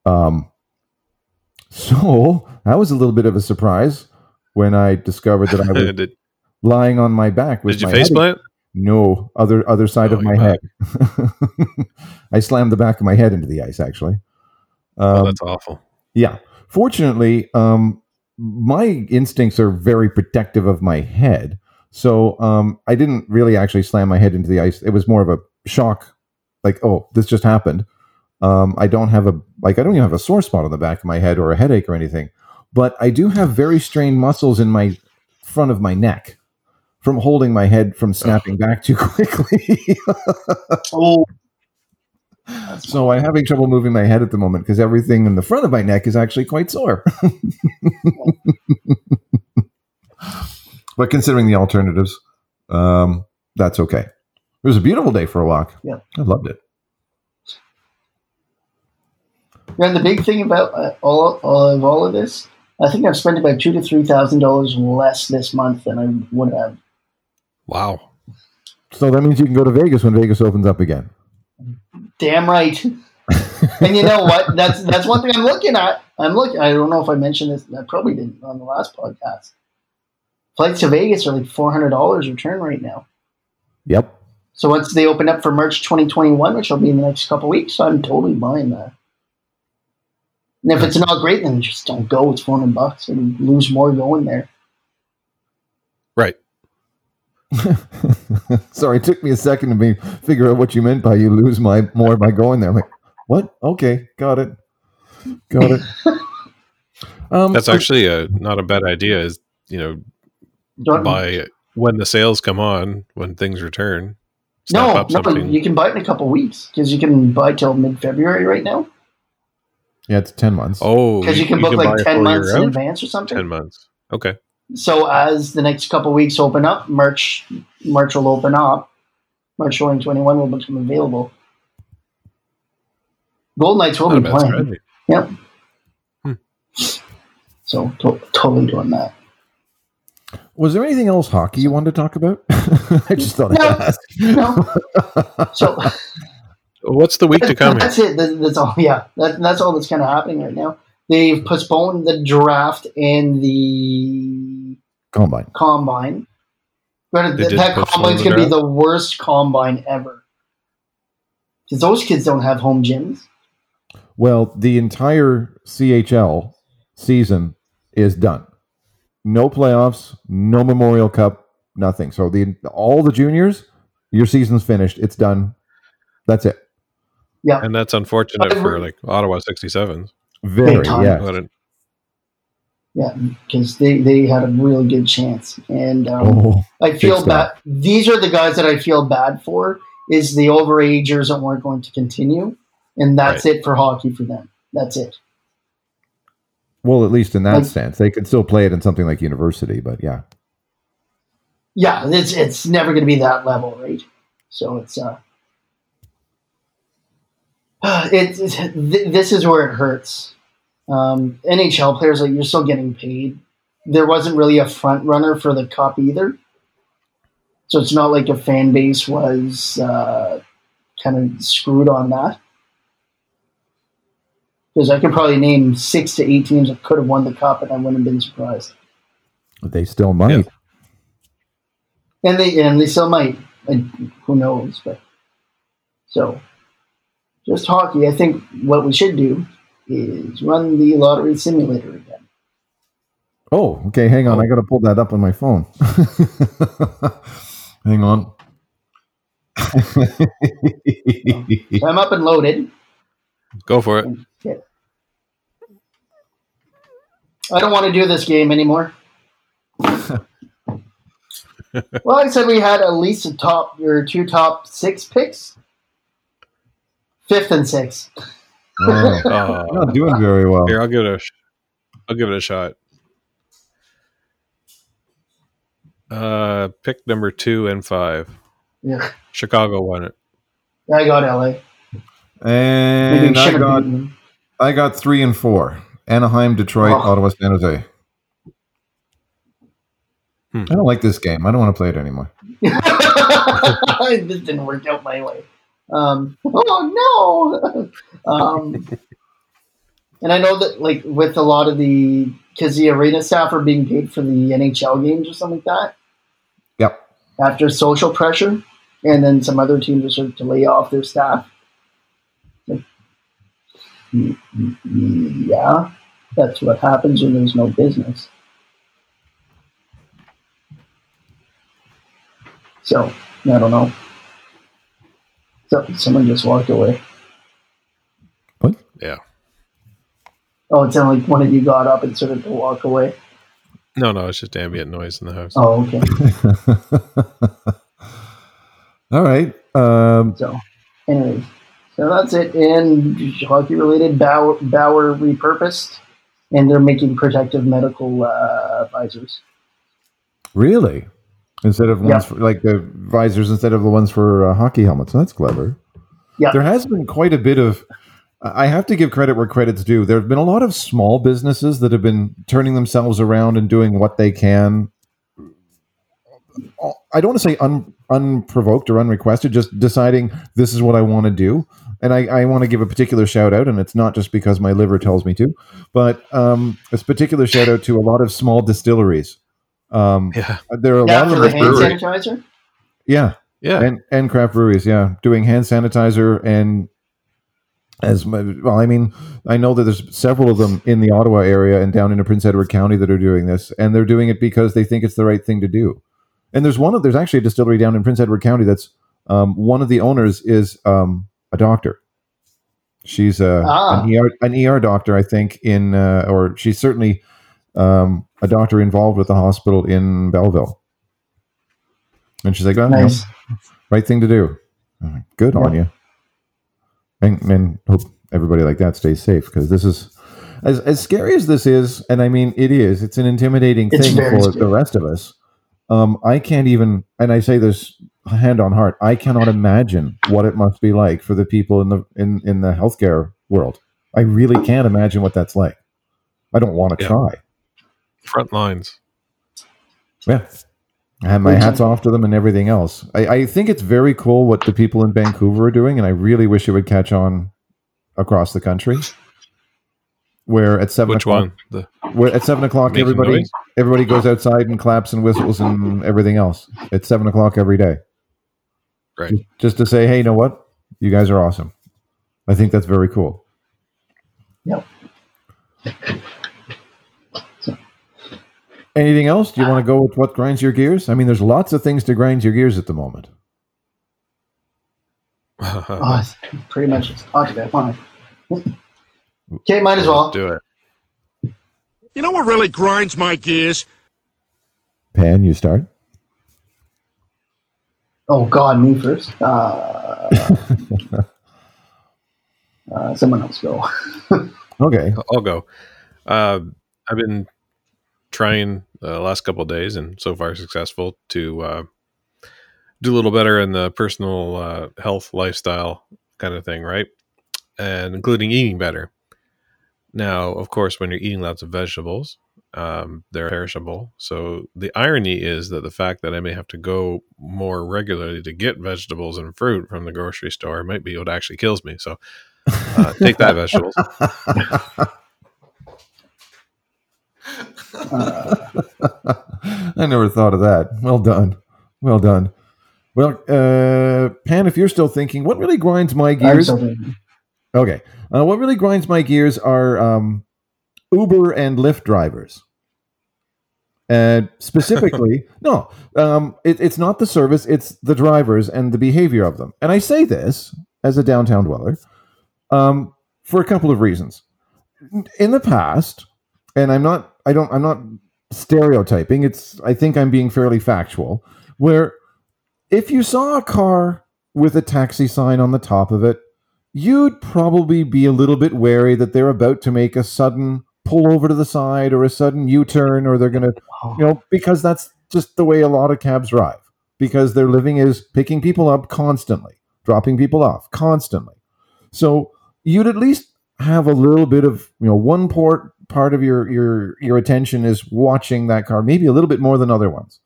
Speaker 2: Um, so (laughs) that was a little bit of a surprise when I discovered that I (laughs) was lying on my back with
Speaker 4: did you
Speaker 2: my
Speaker 4: face
Speaker 2: head-
Speaker 4: plant?
Speaker 2: No, other other side
Speaker 4: Oh,
Speaker 2: of my head. (laughs) I slammed the back of my head into the ice. Actually,
Speaker 4: Oh,
Speaker 2: um,
Speaker 4: that's awful.
Speaker 2: yeah. Fortunately, um, my instincts are very protective of my head, so um, I didn't really actually slam my head into the ice. It was more of a shock, like, oh, this just happened. Um, I don't have a like I don't even have a sore spot on the back of my head or a headache or anything, but I do have very strained muscles in my front of my neck from holding my head from snapping back too (laughs) quickly.
Speaker 3: Oh,
Speaker 2: so I'm having trouble moving my head at the moment because everything in the front of my neck is actually quite sore. (laughs) but considering the alternatives, um, that's okay. It was a beautiful day for a walk.
Speaker 3: Yeah.
Speaker 2: I loved it.
Speaker 3: and the big thing about uh, all, all of all of this, I think I've spent about two to three thousand dollars less this month than I would have.
Speaker 4: Wow.
Speaker 2: So that means you can go to Vegas when Vegas opens up again.
Speaker 3: Damn right. (laughs) and you know what? That's that's one thing I'm looking at. I'm looking. I don't know if I mentioned this. I probably didn't on the last podcast. Flights to Vegas are like four hundred dollars return right now.
Speaker 2: Yep.
Speaker 3: So once they open up for March 2021, which will be in the next couple weeks, I'm totally buying that. And if it's not great, then just don't go. It's 400 bucks and lose more going there.
Speaker 4: Right. (laughs)
Speaker 2: Sorry, it took me a second to me figure out what you meant by you lose my more by going there. I'm like, what? Okay, got it. Got it. (laughs) Um,
Speaker 4: That's actually a, not a bad idea. Is you know
Speaker 3: Don't,
Speaker 4: by when the sales come on, when things return,
Speaker 3: no,
Speaker 4: up
Speaker 3: no,
Speaker 4: something.
Speaker 3: you can buy it in a couple weeks because you can buy till mid February right now
Speaker 2: yeah, it's ten months.
Speaker 4: oh,
Speaker 3: because you can book
Speaker 4: buy
Speaker 3: like 10 months in advance or something.
Speaker 4: Ten months. Okay.
Speaker 3: So as the next couple weeks open up, March March will open up. March 2021 will become available. Golden Knights will
Speaker 4: Not
Speaker 3: be playing.
Speaker 4: strategy.
Speaker 3: Yep.
Speaker 4: Hmm.
Speaker 3: So to- totally doing that.
Speaker 2: Was there anything else hockey you wanted to talk about? (laughs) I just thought
Speaker 3: No.
Speaker 2: I'd ask.
Speaker 3: No. (laughs) So
Speaker 4: What's the week to come? here?
Speaker 3: that's it. That- That's all. Yeah, that, that's all that's kind of happening right now. They've postponed the draft and the
Speaker 2: Combine.
Speaker 3: combine. But
Speaker 4: They
Speaker 3: that
Speaker 4: postpone
Speaker 3: combine's going to be the worst combine ever. Because those kids don't have home gyms.
Speaker 2: Well, the entire CHL season is done. No playoffs, no Memorial Cup, nothing. So the all the juniors, your season's finished. It's done. That's it.
Speaker 4: Yeah, and that's unfortunate for like Ottawa 67s.
Speaker 2: Very
Speaker 3: time.
Speaker 2: yeah.
Speaker 4: What an-
Speaker 3: Yeah, because they, they had a really good chance. And um,
Speaker 2: Oh,
Speaker 3: I feel bad. These are the guys that I feel bad for. Is the overagers that weren't going to continue, and that's it for hockey for them. That's it.
Speaker 2: well, at least in that
Speaker 3: Like-
Speaker 2: sense, they could still play it in something like university. But yeah,
Speaker 3: Yeah, it's it's never going to be that level, right? So it's uh, (sighs) it's, it's (sighs) th- this is where it hurts. Um, NHL players like you're still getting paid. There wasn't really a front runner for the cup either, so it's not like a fan base was uh, kind of screwed on that. Because I could probably name six to eight teams that could have won the cup, and I wouldn't have been surprised.
Speaker 2: they still might.
Speaker 3: and they and they still might. And who knows? But so, just hockey. I think what we should do is run the lottery simulator again.
Speaker 2: Oh, okay. Hang on. I got to pull that up on my phone. (laughs) hang on.
Speaker 3: So (laughs) I'm up and loaded.
Speaker 4: Go for it.
Speaker 3: I don't want to do this game anymore. (laughs) well, I said we had at least a top or two top six picks. Fifth and sixth.
Speaker 2: Oh,
Speaker 4: Oh,
Speaker 2: not doing very well.
Speaker 4: here, I'll give it a, sh- I'll give it a shot. Uh, pick number two and five.
Speaker 3: Yeah,
Speaker 4: Chicago won it.
Speaker 3: I got LA.
Speaker 2: And I got. I got three and four. Anaheim, Detroit,
Speaker 3: Oh.
Speaker 2: Ottawa, San Jose.
Speaker 4: Hmm.
Speaker 2: I don't like this game. I don't want to play it anymore. (laughs)
Speaker 3: this didn't work out my way. Um, (laughs) oh no! um, and I know that, like, with a lot of the because the arena staff are being paid for the NHL games or something like that
Speaker 2: Yep.
Speaker 3: after social pressure, and then some other teams are starting to lay off their staff. Like, yeah, that's what happens when there's no business. So I don't know. So someone just walked away.
Speaker 2: What?
Speaker 4: Yeah.
Speaker 3: Oh, it sounded like one of you got up and started to walk away.
Speaker 4: No, no, it's just ambient noise in the house.
Speaker 3: Oh, okay. (laughs)
Speaker 2: All right. Um,
Speaker 3: So, anyways, so that's it. And hockey related, Bauer, Bauer repurposed, and they're making protective medical uh, visors.
Speaker 2: really? Instead of ones for, like the visors instead of the ones for uh, hockey helmets. That's clever.
Speaker 3: Yeah.
Speaker 2: There has been quite a bit of. I have to give credit where credit's due. There have been a lot of small businesses that have been turning themselves around and doing what they can. I don't want to say un, unprovoked or unrequested, just deciding this is what I want to do. And I, I want to give a particular shout out, and it's not just because my liver tells me to, but um, a particular shout out to a lot of small distilleries. Um,
Speaker 4: Yeah,
Speaker 2: there are a
Speaker 3: Yeah,
Speaker 2: lot
Speaker 3: for
Speaker 2: of
Speaker 3: the hand
Speaker 4: brewery.
Speaker 3: sanitizer.
Speaker 2: Yeah,
Speaker 4: yeah.
Speaker 2: and and craft breweries, yeah, doing hand sanitizer and as my, well. I mean, I know that there's several of them in the Ottawa area and down into Prince Edward County that are doing this, and they're doing it because they think it's the right thing to do. And there's one of there's actually a distillery down in Prince Edward County that's um, one of the owners is um, a doctor. She's a,
Speaker 3: Ah.
Speaker 2: an ER an ER doctor, I think, in uh, or she's certainly um, a doctor involved with the hospital in Belleville. And she's like, oh, you know, right thing to do. Like, Good on you. And, and hope everybody like that stays safe because this is as, as scary as this is, and I mean it is. It's an intimidating
Speaker 3: It's
Speaker 2: thing for
Speaker 3: scary.
Speaker 2: the rest of us. Um, I can't even, and I say this hand on heart, I cannot imagine what it must be like for the people in the in in the healthcare world. I really can't imagine what that's like. I don't want to
Speaker 4: Yeah.
Speaker 2: try.
Speaker 4: Front lines.
Speaker 2: Yeah. I have my hats off to them and everything else. I, I think it's very cool what the people in Vancouver are doing, and I really wish it would catch on across the country. Where at seven
Speaker 4: Which
Speaker 2: o'clock,
Speaker 4: one? The
Speaker 2: where at seven o'clock everybody
Speaker 4: noise?
Speaker 2: everybody goes outside and claps and whistles and everything else. At seven o'clock every day,
Speaker 4: right.
Speaker 2: just to say, hey, you know what? You guys are awesome. I think that's very cool.
Speaker 3: Yep.
Speaker 2: Anything else? Do you want to go with what grinds your gears? I mean, there's lots of things to grind your gears at the moment. (laughs)
Speaker 3: Oh, it's pretty much just talked about. Fine. okay, might as well.
Speaker 4: Do it.
Speaker 5: You know what really grinds my gears?
Speaker 2: Pan, you start.
Speaker 3: Oh God, me first. Uh, (laughs) uh, someone else go. (laughs)
Speaker 2: Okay.
Speaker 4: I'll go. Uh, I've been trying the last couple days, and so far successful to uh, do a little better in the personal uh, health lifestyle kind of thing, right? And including eating better. Now, of course, when you're eating lots of vegetables, um, they're perishable. So the irony is that the fact that I may have to go more regularly to get vegetables and fruit from the grocery store might be what actually kills me. So uh, take that, vegetables. (laughs) (laughs)
Speaker 2: I never thought of that. Well done. Well done. Well, uh, Pan, if you're still thinking, what really grinds my gears? Okay. Uh, what really grinds my gears are um, Uber and Lyft drivers. And specifically, (laughs) no, um, it, it's not the service, it's the drivers and the behavior of them. And I say this as a downtown dweller um, for a couple of reasons. In the past, and I'm not, I don't, I'm not stereotyping. It's, I think I'm being fairly factual. Where if you saw a car with a taxi sign on the top of it, you'd probably be a little bit wary that they're about to make a sudden pull over to the side or a sudden U-turn or they're going to, oh. you know, because that's just the way a lot of cabs drive because their living is picking people up constantly, dropping people off constantly. So you'd at least have a little bit of, you know, one port part of your your your attention is watching that car, maybe a little bit more than other ones.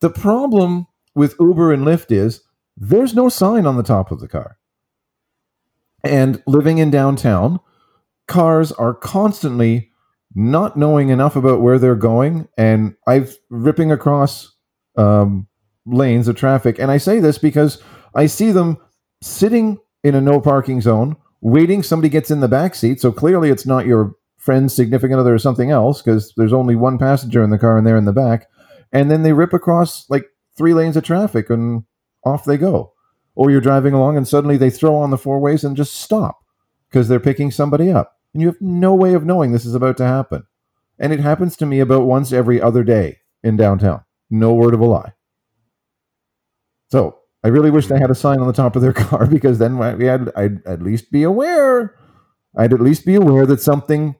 Speaker 2: The problem with Uber and Lyft is there's no sign on the top of the car. And living in downtown, cars are constantly not knowing enough about where they're going. And I've ripping across um, lanes of traffic. And I say this because I see them sitting in a no parking zone, waiting. Somebody gets in the back seat. So clearly it's not your friend, significant other, or something else because there's only one passenger in the car and they're in the back. And then they rip across like three lanes of traffic and off they go. Or you're driving along and suddenly they throw on the four ways and just stop because they're picking somebody up. And you have no way of knowing this is about to happen. And it happens to me about once every other day in downtown. No word of a lie. So I really wish they had a sign on the top of their (laughs) car because then had, I'd at least be aware. I'd at least be aware that something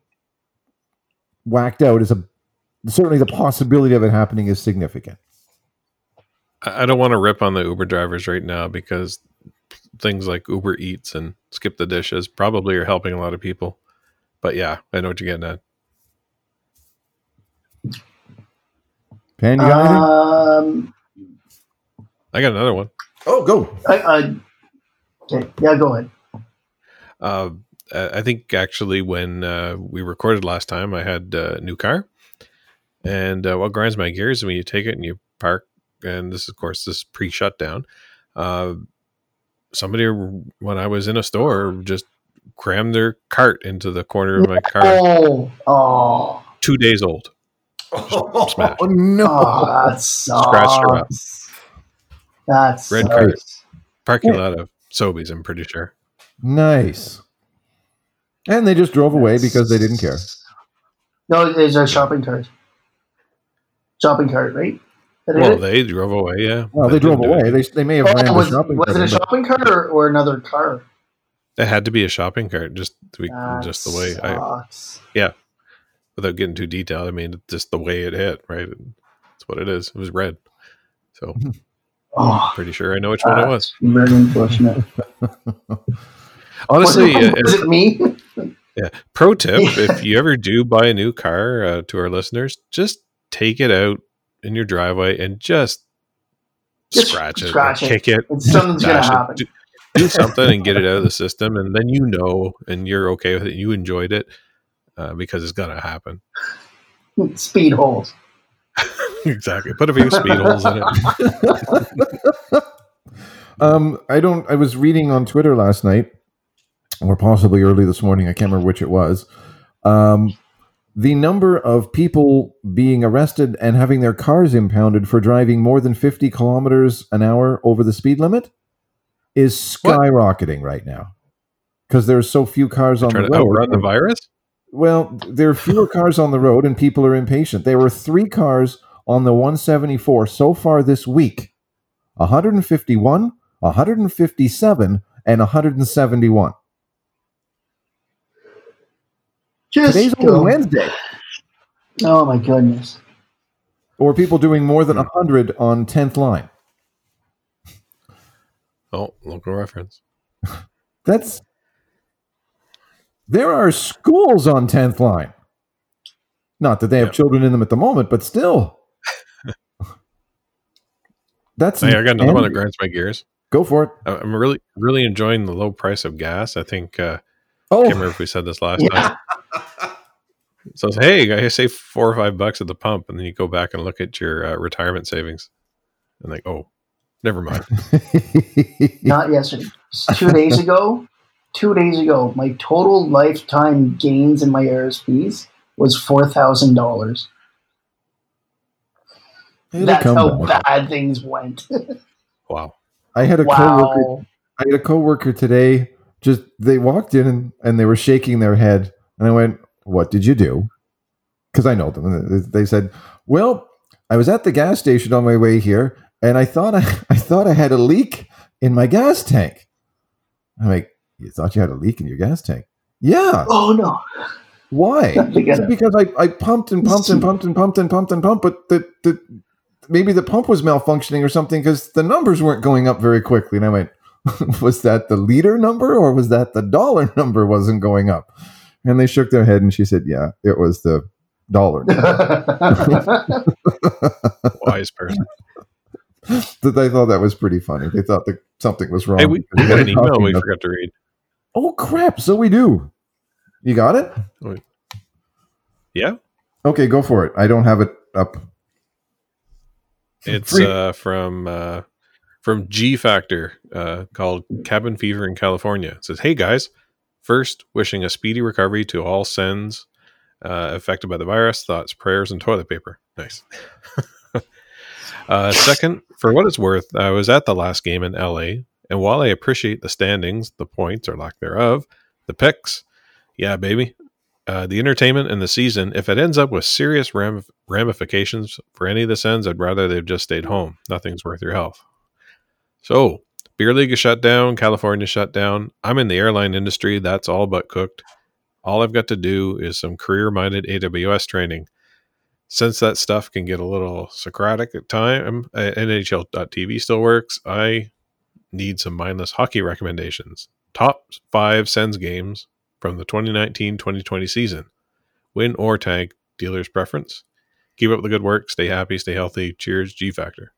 Speaker 2: whacked out is a certainly the possibility of it happening is significant.
Speaker 4: I I don't want to rip on the Uber drivers right now because things like Uber Eats and Skip the Dishes probably are helping a lot of people. But yeah, I know what you're getting at.
Speaker 2: Pan, you got?
Speaker 3: Um,
Speaker 4: I got another one.
Speaker 2: oh, go.
Speaker 3: I, I, okay, yeah, go ahead.
Speaker 4: Uh, I I think actually when uh, we recorded last time, I had uh, a new car, and uh, what grinds my gears when you take it and you park, and this, of course, this is pre-shutdown. Uh, somebody when I was in a store just crammed their cart into the corner of my car.
Speaker 3: Oh, oh,
Speaker 4: Two days old. (laughs) Smash.
Speaker 2: Oh, no.
Speaker 3: oh, that.
Speaker 4: Scratched her up.
Speaker 3: That's
Speaker 4: Red card. Parking lot of Sobeys, I'm pretty sure.
Speaker 2: Nice. And they just drove away because they didn't care.
Speaker 3: No, there's a shopping cart. Shopping cart, right?
Speaker 4: Well,
Speaker 3: it?
Speaker 4: they drove away. Yeah.
Speaker 2: Well, they
Speaker 4: That
Speaker 2: drove away. They, they may have
Speaker 3: Oh,
Speaker 2: ran
Speaker 3: was,
Speaker 2: the shopping
Speaker 3: was it a shopping cart or, or another car?
Speaker 4: It had to be a shopping cart, just to be, just the way I,
Speaker 3: sucks.
Speaker 4: without getting too detailed. I mean, just the way it hit, right? That's what it is. It was red. So (laughs)
Speaker 3: Oh,
Speaker 4: pretty sure I know which one it was.
Speaker 3: that's very unfortunate. (laughs)
Speaker 4: Honestly,
Speaker 3: was,
Speaker 4: uh,
Speaker 3: was it me?
Speaker 4: Pro tip: (laughs) if you ever do buy a new car, uh, to our listeners, just take it out in your driveway and just,
Speaker 3: Just
Speaker 4: scratch it,
Speaker 3: scratch
Speaker 4: or
Speaker 3: it.
Speaker 4: kick it,
Speaker 3: It's- something's gonna happen.
Speaker 4: do, do something and get it out of the system, and then you know, and you're okay with it. You enjoyed it uh, because it's gonna happen.
Speaker 3: Speed holes. (laughs)
Speaker 4: exactly. Put a few speed holes in it. (laughs)
Speaker 2: Um, I don't. I was reading on Twitter last night, or possibly early this morning. I can't remember which it was. Um, the number of people being arrested and having their cars impounded for driving more than fifty kilometers an hour over the speed limit is
Speaker 4: What?
Speaker 2: skyrocketing right now because there are so few cars on the road.
Speaker 4: outrun the virus.
Speaker 2: Well, there are fewer cars on the road and people are impatient. There were three cars on the 174 so far this week 151, 157, and 171.
Speaker 3: Just
Speaker 2: Today's
Speaker 3: go.
Speaker 2: only Wednesday.
Speaker 3: Oh my goodness.
Speaker 2: Or people doing more than 100 on 10th line.
Speaker 4: Oh, local reference. (laughs)
Speaker 2: That's. There are schools on 10th line. Not that they have
Speaker 4: Yeah.
Speaker 2: children in them at the moment, but still. (laughs) That's.
Speaker 4: Hey, I got another one that grinds my gears.
Speaker 2: Go for it.
Speaker 4: I- I'm really, really enjoying the low price of gas. I think uh, I
Speaker 2: Oh,
Speaker 4: can't remember if we said this last (laughs)
Speaker 3: Yeah.
Speaker 4: time. So, it's, hey, I save four or five bucks at the pump, and then you go back and look at your uh, retirement savings, and like, oh, never mind. (laughs)
Speaker 3: Not yesterday. Two days ago. Two days ago, my total lifetime gains in my RSPs was four thousand dollars. That's how
Speaker 2: back.
Speaker 3: bad things went. (laughs)
Speaker 4: Wow.
Speaker 2: I had a coworker. I had a coworker today. Just they walked in and, and they were shaking their head, and I went, "What did you do?" Because I know them. And They said, "Well, I was at the gas station on my way here, and I thought I, (laughs) I thought I had a leak in my gas tank." I'm like, You thought you had a leak in your gas tank? Yeah.
Speaker 3: Oh no!
Speaker 2: Why?
Speaker 3: Forget
Speaker 2: Is it
Speaker 3: it.
Speaker 2: because I, I pumped and pumped and pumped and pumped and pumped and pumped, but the, the maybe the pump was malfunctioning or something because the numbers weren't going up very quickly. And I went, (laughs) was that the liter number or was that the dollar (laughs) number wasn't going up? And they shook their head and she said, yeah, it was the dollar. (laughs) (laughs)
Speaker 4: Wise person.
Speaker 2: That they thought that was pretty funny. They thought that something was wrong.
Speaker 4: Hey, we, we got an (laughs) email we forgot to read.
Speaker 2: Oh crap! So we do. You got it?
Speaker 4: Yeah,
Speaker 2: Okay, go for it. I don't have it up.
Speaker 4: it's
Speaker 2: Free-
Speaker 4: uh, from uh, from G Factor uh, called Cabin Fever in California. It says, "Hey guys, first wishing a speedy recovery to all Sens uh, affected by the virus. Thoughts, prayers, and toilet paper. Nice." (laughs) uh, second, for what it's worth, I was at the last game in LA, and while I appreciate the standings, the points or lack thereof, the picks, yeah, baby, uh, the entertainment and the season, if it ends up with serious ram- ramifications for any of the Sens, I'd rather they've just stayed home. Nothing's worth your health. So, beer league is shut down. California shut down. I'm in the airline industry. That's all but cooked. All I've got to do is some career minded AWS training. Since that stuff can get a little Socratic at time, uh, NHL.tv still works. I need some mindless hockey recommendations. Top five Sens games from the 2019-2020 season. Win or tank, dealer's preference. Keep up the good work. Stay happy, stay healthy. Cheers, G Factor.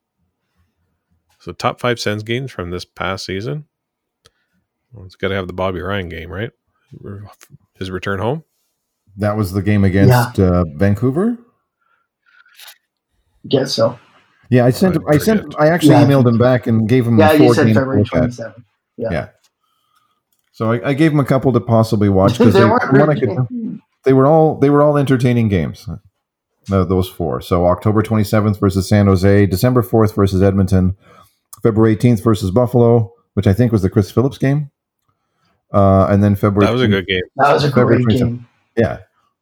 Speaker 4: So top five Sens games from this past season. Well, it's got to have the Bobby Ryan game, right? His return home.
Speaker 2: That was the game against uh, Vancouver.
Speaker 3: Guess so.
Speaker 2: Yeah, I sent.
Speaker 4: I
Speaker 2: him, I sent. I actually
Speaker 3: Yeah.
Speaker 2: emailed him back and gave him.
Speaker 3: Yeah,
Speaker 2: the
Speaker 3: you said February
Speaker 2: to look at.
Speaker 3: twenty seventh. Yeah.
Speaker 2: Yeah. So I, I gave him a couple to possibly (laughs) watch because
Speaker 3: they
Speaker 2: they,
Speaker 3: weren't
Speaker 2: from what I could they were all they were all entertaining games. No, those four. So October 27th versus San Jose, December 4th versus Edmonton, February 18th versus Buffalo, which I think was the Chris Phillips game, uh, and then February.
Speaker 4: That was a good game.
Speaker 3: that was a
Speaker 2: February
Speaker 3: great
Speaker 2: 27th.
Speaker 3: game.
Speaker 2: Yeah.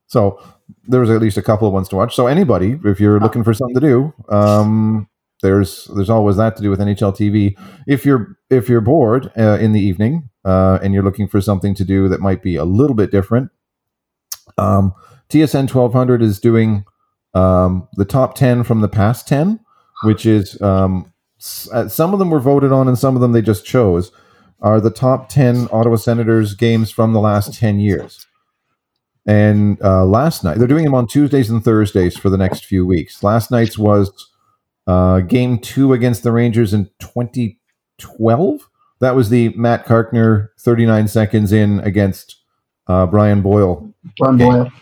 Speaker 2: So there was at least a couple of ones to watch. So anybody, if you're looking for something to do, um, there's there's always that to do with NHL TV. If you're if you're bored uh, in the evening uh, and you're looking for something to do that might be a little bit different, um, TSN 1200 is doing um, the top 10 from the past 10, which is um, s- some of them were voted on and some of them they just chose. Are the top 10 Ottawa Senators games from the last 10 years. And uh, last night, they're doing them on Tuesdays and Thursdays for the next few weeks. Last night's was uh, game two against the Rangers in 2012. That was the Matt Carkner 39 seconds in against uh, Brian Boyle.
Speaker 3: Ron
Speaker 2: Okay.
Speaker 3: Boyle.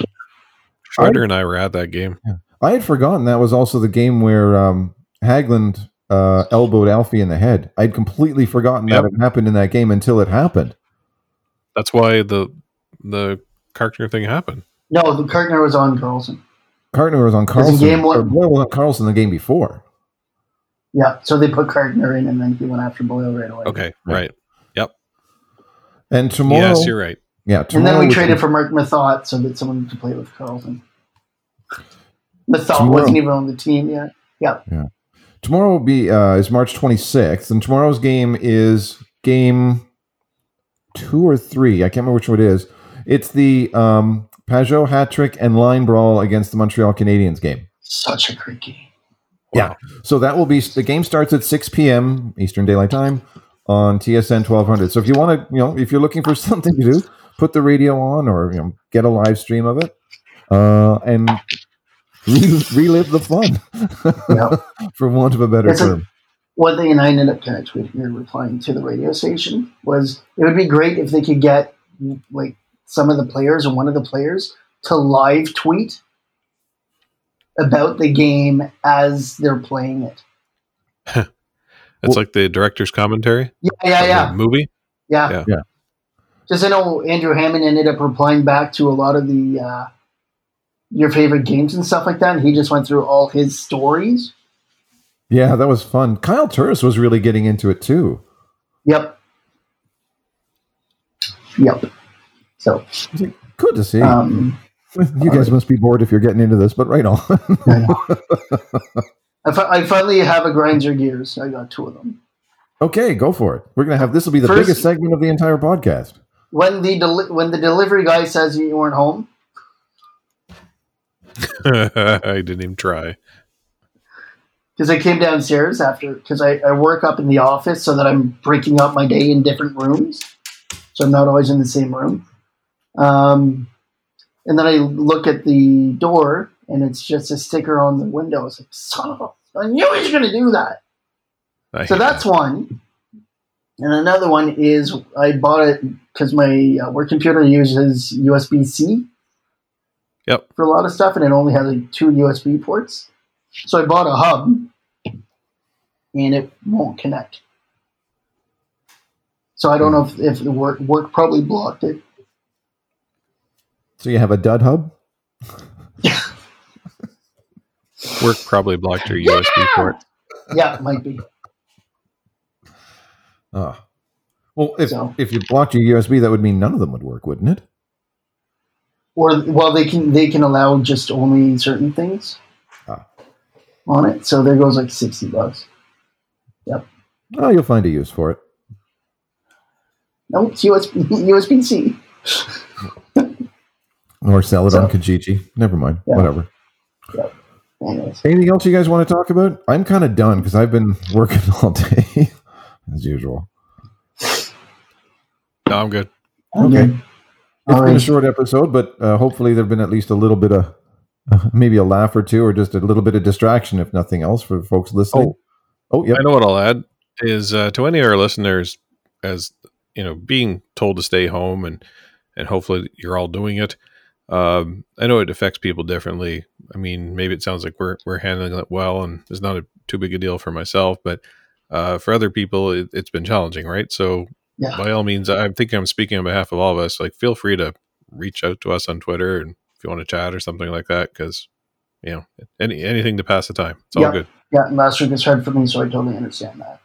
Speaker 4: Schroeder and I were at that game.
Speaker 2: I had forgotten that was also the game where um, Hagelin uh, elbowed Alfie in the head. I'd completely forgotten
Speaker 4: Yep.
Speaker 2: that it happened in that game until it happened.
Speaker 4: That's why the the Carkner thing happened.
Speaker 3: No, the Carkner was on Karlsson.
Speaker 2: Carkner was on
Speaker 3: in
Speaker 2: Karlsson.
Speaker 3: game one-
Speaker 2: Boyle was on Karlsson the game before.
Speaker 3: Yeah, so they put Carkner in, and then he went after Boyle right away.
Speaker 4: Okay,
Speaker 2: Right.
Speaker 4: right.
Speaker 2: And tomorrow,
Speaker 4: Yes, you're right.
Speaker 2: yeah,
Speaker 3: And then we
Speaker 2: was-
Speaker 3: traded for Marc Methot so that someone could play with Karlsson. Methot
Speaker 2: Tomorrow.
Speaker 3: wasn't even on the team yet. Yeah.
Speaker 2: Tomorrow will be uh, is March 26th, and tomorrow's game is game two or three. I can't remember which one it is. It's the um, Pageau hat trick and line brawl against the Montreal Canadiens game.
Speaker 3: Such a great game.
Speaker 2: Yeah. So that will be the game starts at 6 p.m. Eastern Daylight Time on TSN 1200. So if you want to, you know, if you're looking for (laughs) something to do, put the radio on or you know get a live stream of it, uh, and relive the fun,
Speaker 3: Yeah. (laughs)
Speaker 2: for want of a better
Speaker 3: That's a-
Speaker 2: term.
Speaker 3: One thing, and I ended up kind of tweeting or replying to the radio station, was it would be great if they could get like some of the players or one of the players to live tweet about the game as they're playing it. (laughs)
Speaker 4: It's
Speaker 2: Well-
Speaker 4: like the director's commentary.
Speaker 3: Yeah, yeah, yeah.
Speaker 4: the movie.
Speaker 3: Yeah.
Speaker 4: Yeah.
Speaker 2: Yeah.
Speaker 3: Just I know Andrew Hammond ended up replying back to a lot of the uh, your favorite games and stuff like that. And he just went through all his stories.
Speaker 2: Yeah, that was fun. Kyle Turris was really getting into it too.
Speaker 3: Yep. Yep. So
Speaker 2: Good to see.
Speaker 3: um,
Speaker 2: you guys must be bored if you're getting into this, but right on. (laughs)
Speaker 3: I. I, fi- I finally have a grinder gears. I got two of them.
Speaker 2: okay, go for it. We're gonna have this will be the
Speaker 3: First-
Speaker 2: biggest segment of the entire podcast.
Speaker 3: when the deli- when the delivery guy says you weren't home, (laughs)
Speaker 4: I didn't even try.
Speaker 3: because I came downstairs after because I, I work up in the office so that I'm breaking up my day in different rooms, so I'm not always in the same room. Um, and then I look at the door and it's just a sticker on the window. It's like son of a! I knew he was going to do that.
Speaker 4: I
Speaker 3: So that's
Speaker 4: that.
Speaker 3: one. And another one is I bought it because my uh, work computer uses USB C.
Speaker 4: Yep.
Speaker 3: For a lot of stuff, and it only has like two USB ports. So I bought a hub, and it won't connect. So I don't know if, if the work work probably blocked it.
Speaker 2: So you have a dud hub? (laughs)
Speaker 4: work probably blocked your USB port.
Speaker 3: Yeah, it might be.
Speaker 2: Ah. Well, if,
Speaker 3: So-
Speaker 2: if you blocked your USB, that would mean none of them would work, wouldn't it?
Speaker 3: Or well, they can they can allow just only certain things
Speaker 2: Ah.
Speaker 3: on it. So there goes like sixty bucks. Yep.
Speaker 2: Oh, you'll find a use for it.
Speaker 3: No, it's USB USB (laughs) C. (laughs)
Speaker 2: Or sell it on Kijiji. Never mind.
Speaker 3: Yeah.
Speaker 2: Whatever.
Speaker 3: Anyways.
Speaker 2: Anything else you guys want to talk about? I'm kind of done because I've been (laughs) working all day, as usual.
Speaker 4: No, I'm good.
Speaker 2: I'm Okay. It's
Speaker 3: All
Speaker 2: been a short episode, but uh, hopefully there've been at least a little bit of maybe a laugh or two, or just a little bit of distraction, if nothing else, for folks listening. Oh, yeah.
Speaker 4: I know what I'll add is uh, to any of our listeners, as you know, being told to stay home and and hopefully you're all doing it. Um, I know it affects people differently. I mean, maybe it sounds like we're we're handling it well, and it's not a too big a deal for myself, but uh, for other people, it, it's been challenging, right? So,
Speaker 3: Yeah.
Speaker 4: by all means, I'm thinking I'm speaking on behalf of all of us. Like, feel free to reach out to us on Twitter, and if you want to chat or something like that, because you know, any anything to pass the time, it's all
Speaker 3: Yeah.
Speaker 4: good.
Speaker 3: Yeah, last week was hard for me, so I totally understand that.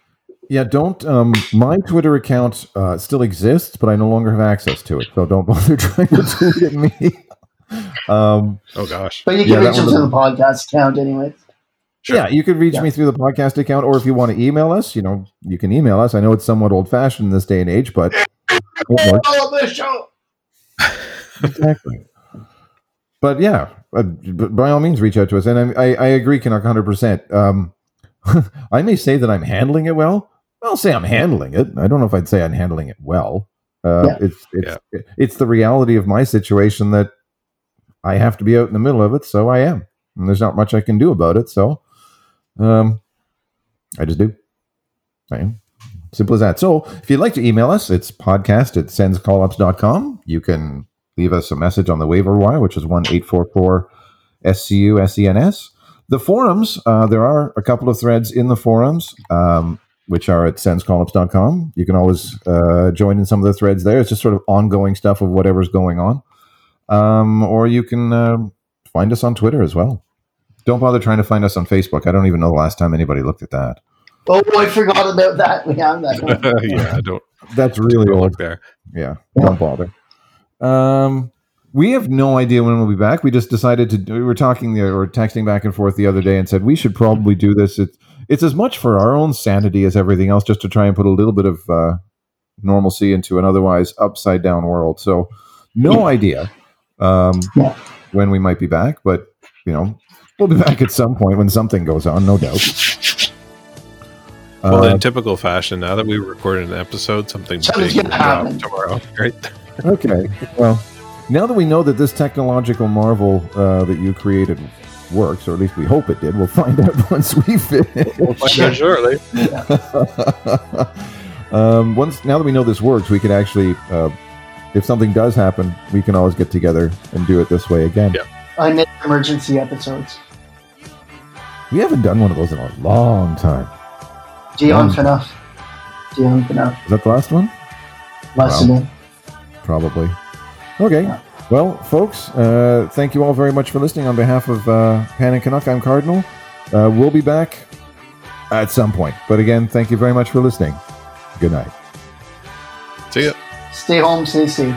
Speaker 2: Yeah, don't. Um, my Twitter account uh, still exists, but I no longer have access to it. So don't (laughs) bother trying to tweet at me. (laughs) um,
Speaker 4: Oh gosh,
Speaker 3: But you can
Speaker 2: that
Speaker 3: reach them
Speaker 2: one
Speaker 3: to the podcast account anyway.
Speaker 4: Sure.
Speaker 2: Yeah, you could reach
Speaker 3: Yeah.
Speaker 2: me through the podcast account, or if you want to email us, you know, you can email us. I know it's somewhat old fashioned in this day and age, but it works.
Speaker 3: The show.
Speaker 2: exactly. But yeah, uh, b- by all means, reach out to us. And I, I, I agree, Canuck, hundred percent. Um, (laughs) I may say that I'm handling it well. I'll say I'm handling it. I don't know if I'd say I'm handling it well. Uh,
Speaker 3: Yeah.
Speaker 2: It's it's it's the reality of my situation that I have to be out in the middle of it, so I am, and there's not much I can do about it. So, um, I just do. Am. Simple as that. So if you'd like to email us, it's podcast at senscallups.com. You can leave us a message on the waiver wire, which is 1 844 SCU. The forums, uh, there are a couple of threads in the forums, um, which are at senscallups.com. You can always uh, join in some of the threads there. It's just sort of ongoing stuff of whatever's going on. Um, or you can uh, find us on Twitter as well. Don't bother trying to find us on Facebook. I don't even know the last time anybody looked at that.
Speaker 3: Oh, I forgot about that. We have that.
Speaker 4: yeah, I (laughs) don't
Speaker 2: That's really
Speaker 4: don't
Speaker 2: old.
Speaker 4: look there.
Speaker 2: Yeah,
Speaker 3: Yeah.
Speaker 2: don't bother. Um, we have no idea when we'll be back. We just decided to. do- We were talking the, or texting back and forth the other day, and said we should probably do this. It's it's as much for our own sanity as everything else, just to try and put a little bit of uh, normalcy into an otherwise upside down world. So, no idea um,
Speaker 3: Yeah.
Speaker 2: when we might be back, but you know, we'll be back at some point when something goes on, no doubt.
Speaker 4: Well,
Speaker 2: Uh,
Speaker 4: in typical fashion, now that we recorded an episode, something
Speaker 3: Something's
Speaker 4: big
Speaker 3: gonna
Speaker 4: will
Speaker 3: happen.
Speaker 4: tomorrow, (laughs) right?
Speaker 2: Okay. Well, now that we know that this technological marvel uh, that you created works, or at least we hope it did, we'll find out (laughs) once we finish.
Speaker 4: We'll find out shortly. (laughs)
Speaker 2: um, once now that we know this works, we can actually, uh, if something does happen, we can always get together and do it this way again.
Speaker 4: Yeah.
Speaker 3: I miss emergency episodes.
Speaker 2: We haven't done one of those in a long time.
Speaker 3: Dion
Speaker 2: Um,
Speaker 3: Phaneuf. Dion Phaneuf.
Speaker 2: Is that the last one?
Speaker 3: Last
Speaker 2: wow.
Speaker 3: of it.
Speaker 2: Probably. Okay.
Speaker 3: Yeah.
Speaker 2: Well, folks, uh, thank you all very much for listening. On behalf of uh, Pan and Canuck, I'm Cardinal. Uh, we'll be back at some point. But again, thank you very much for listening. Good night.
Speaker 4: See ya.
Speaker 3: Stay home, stay safe.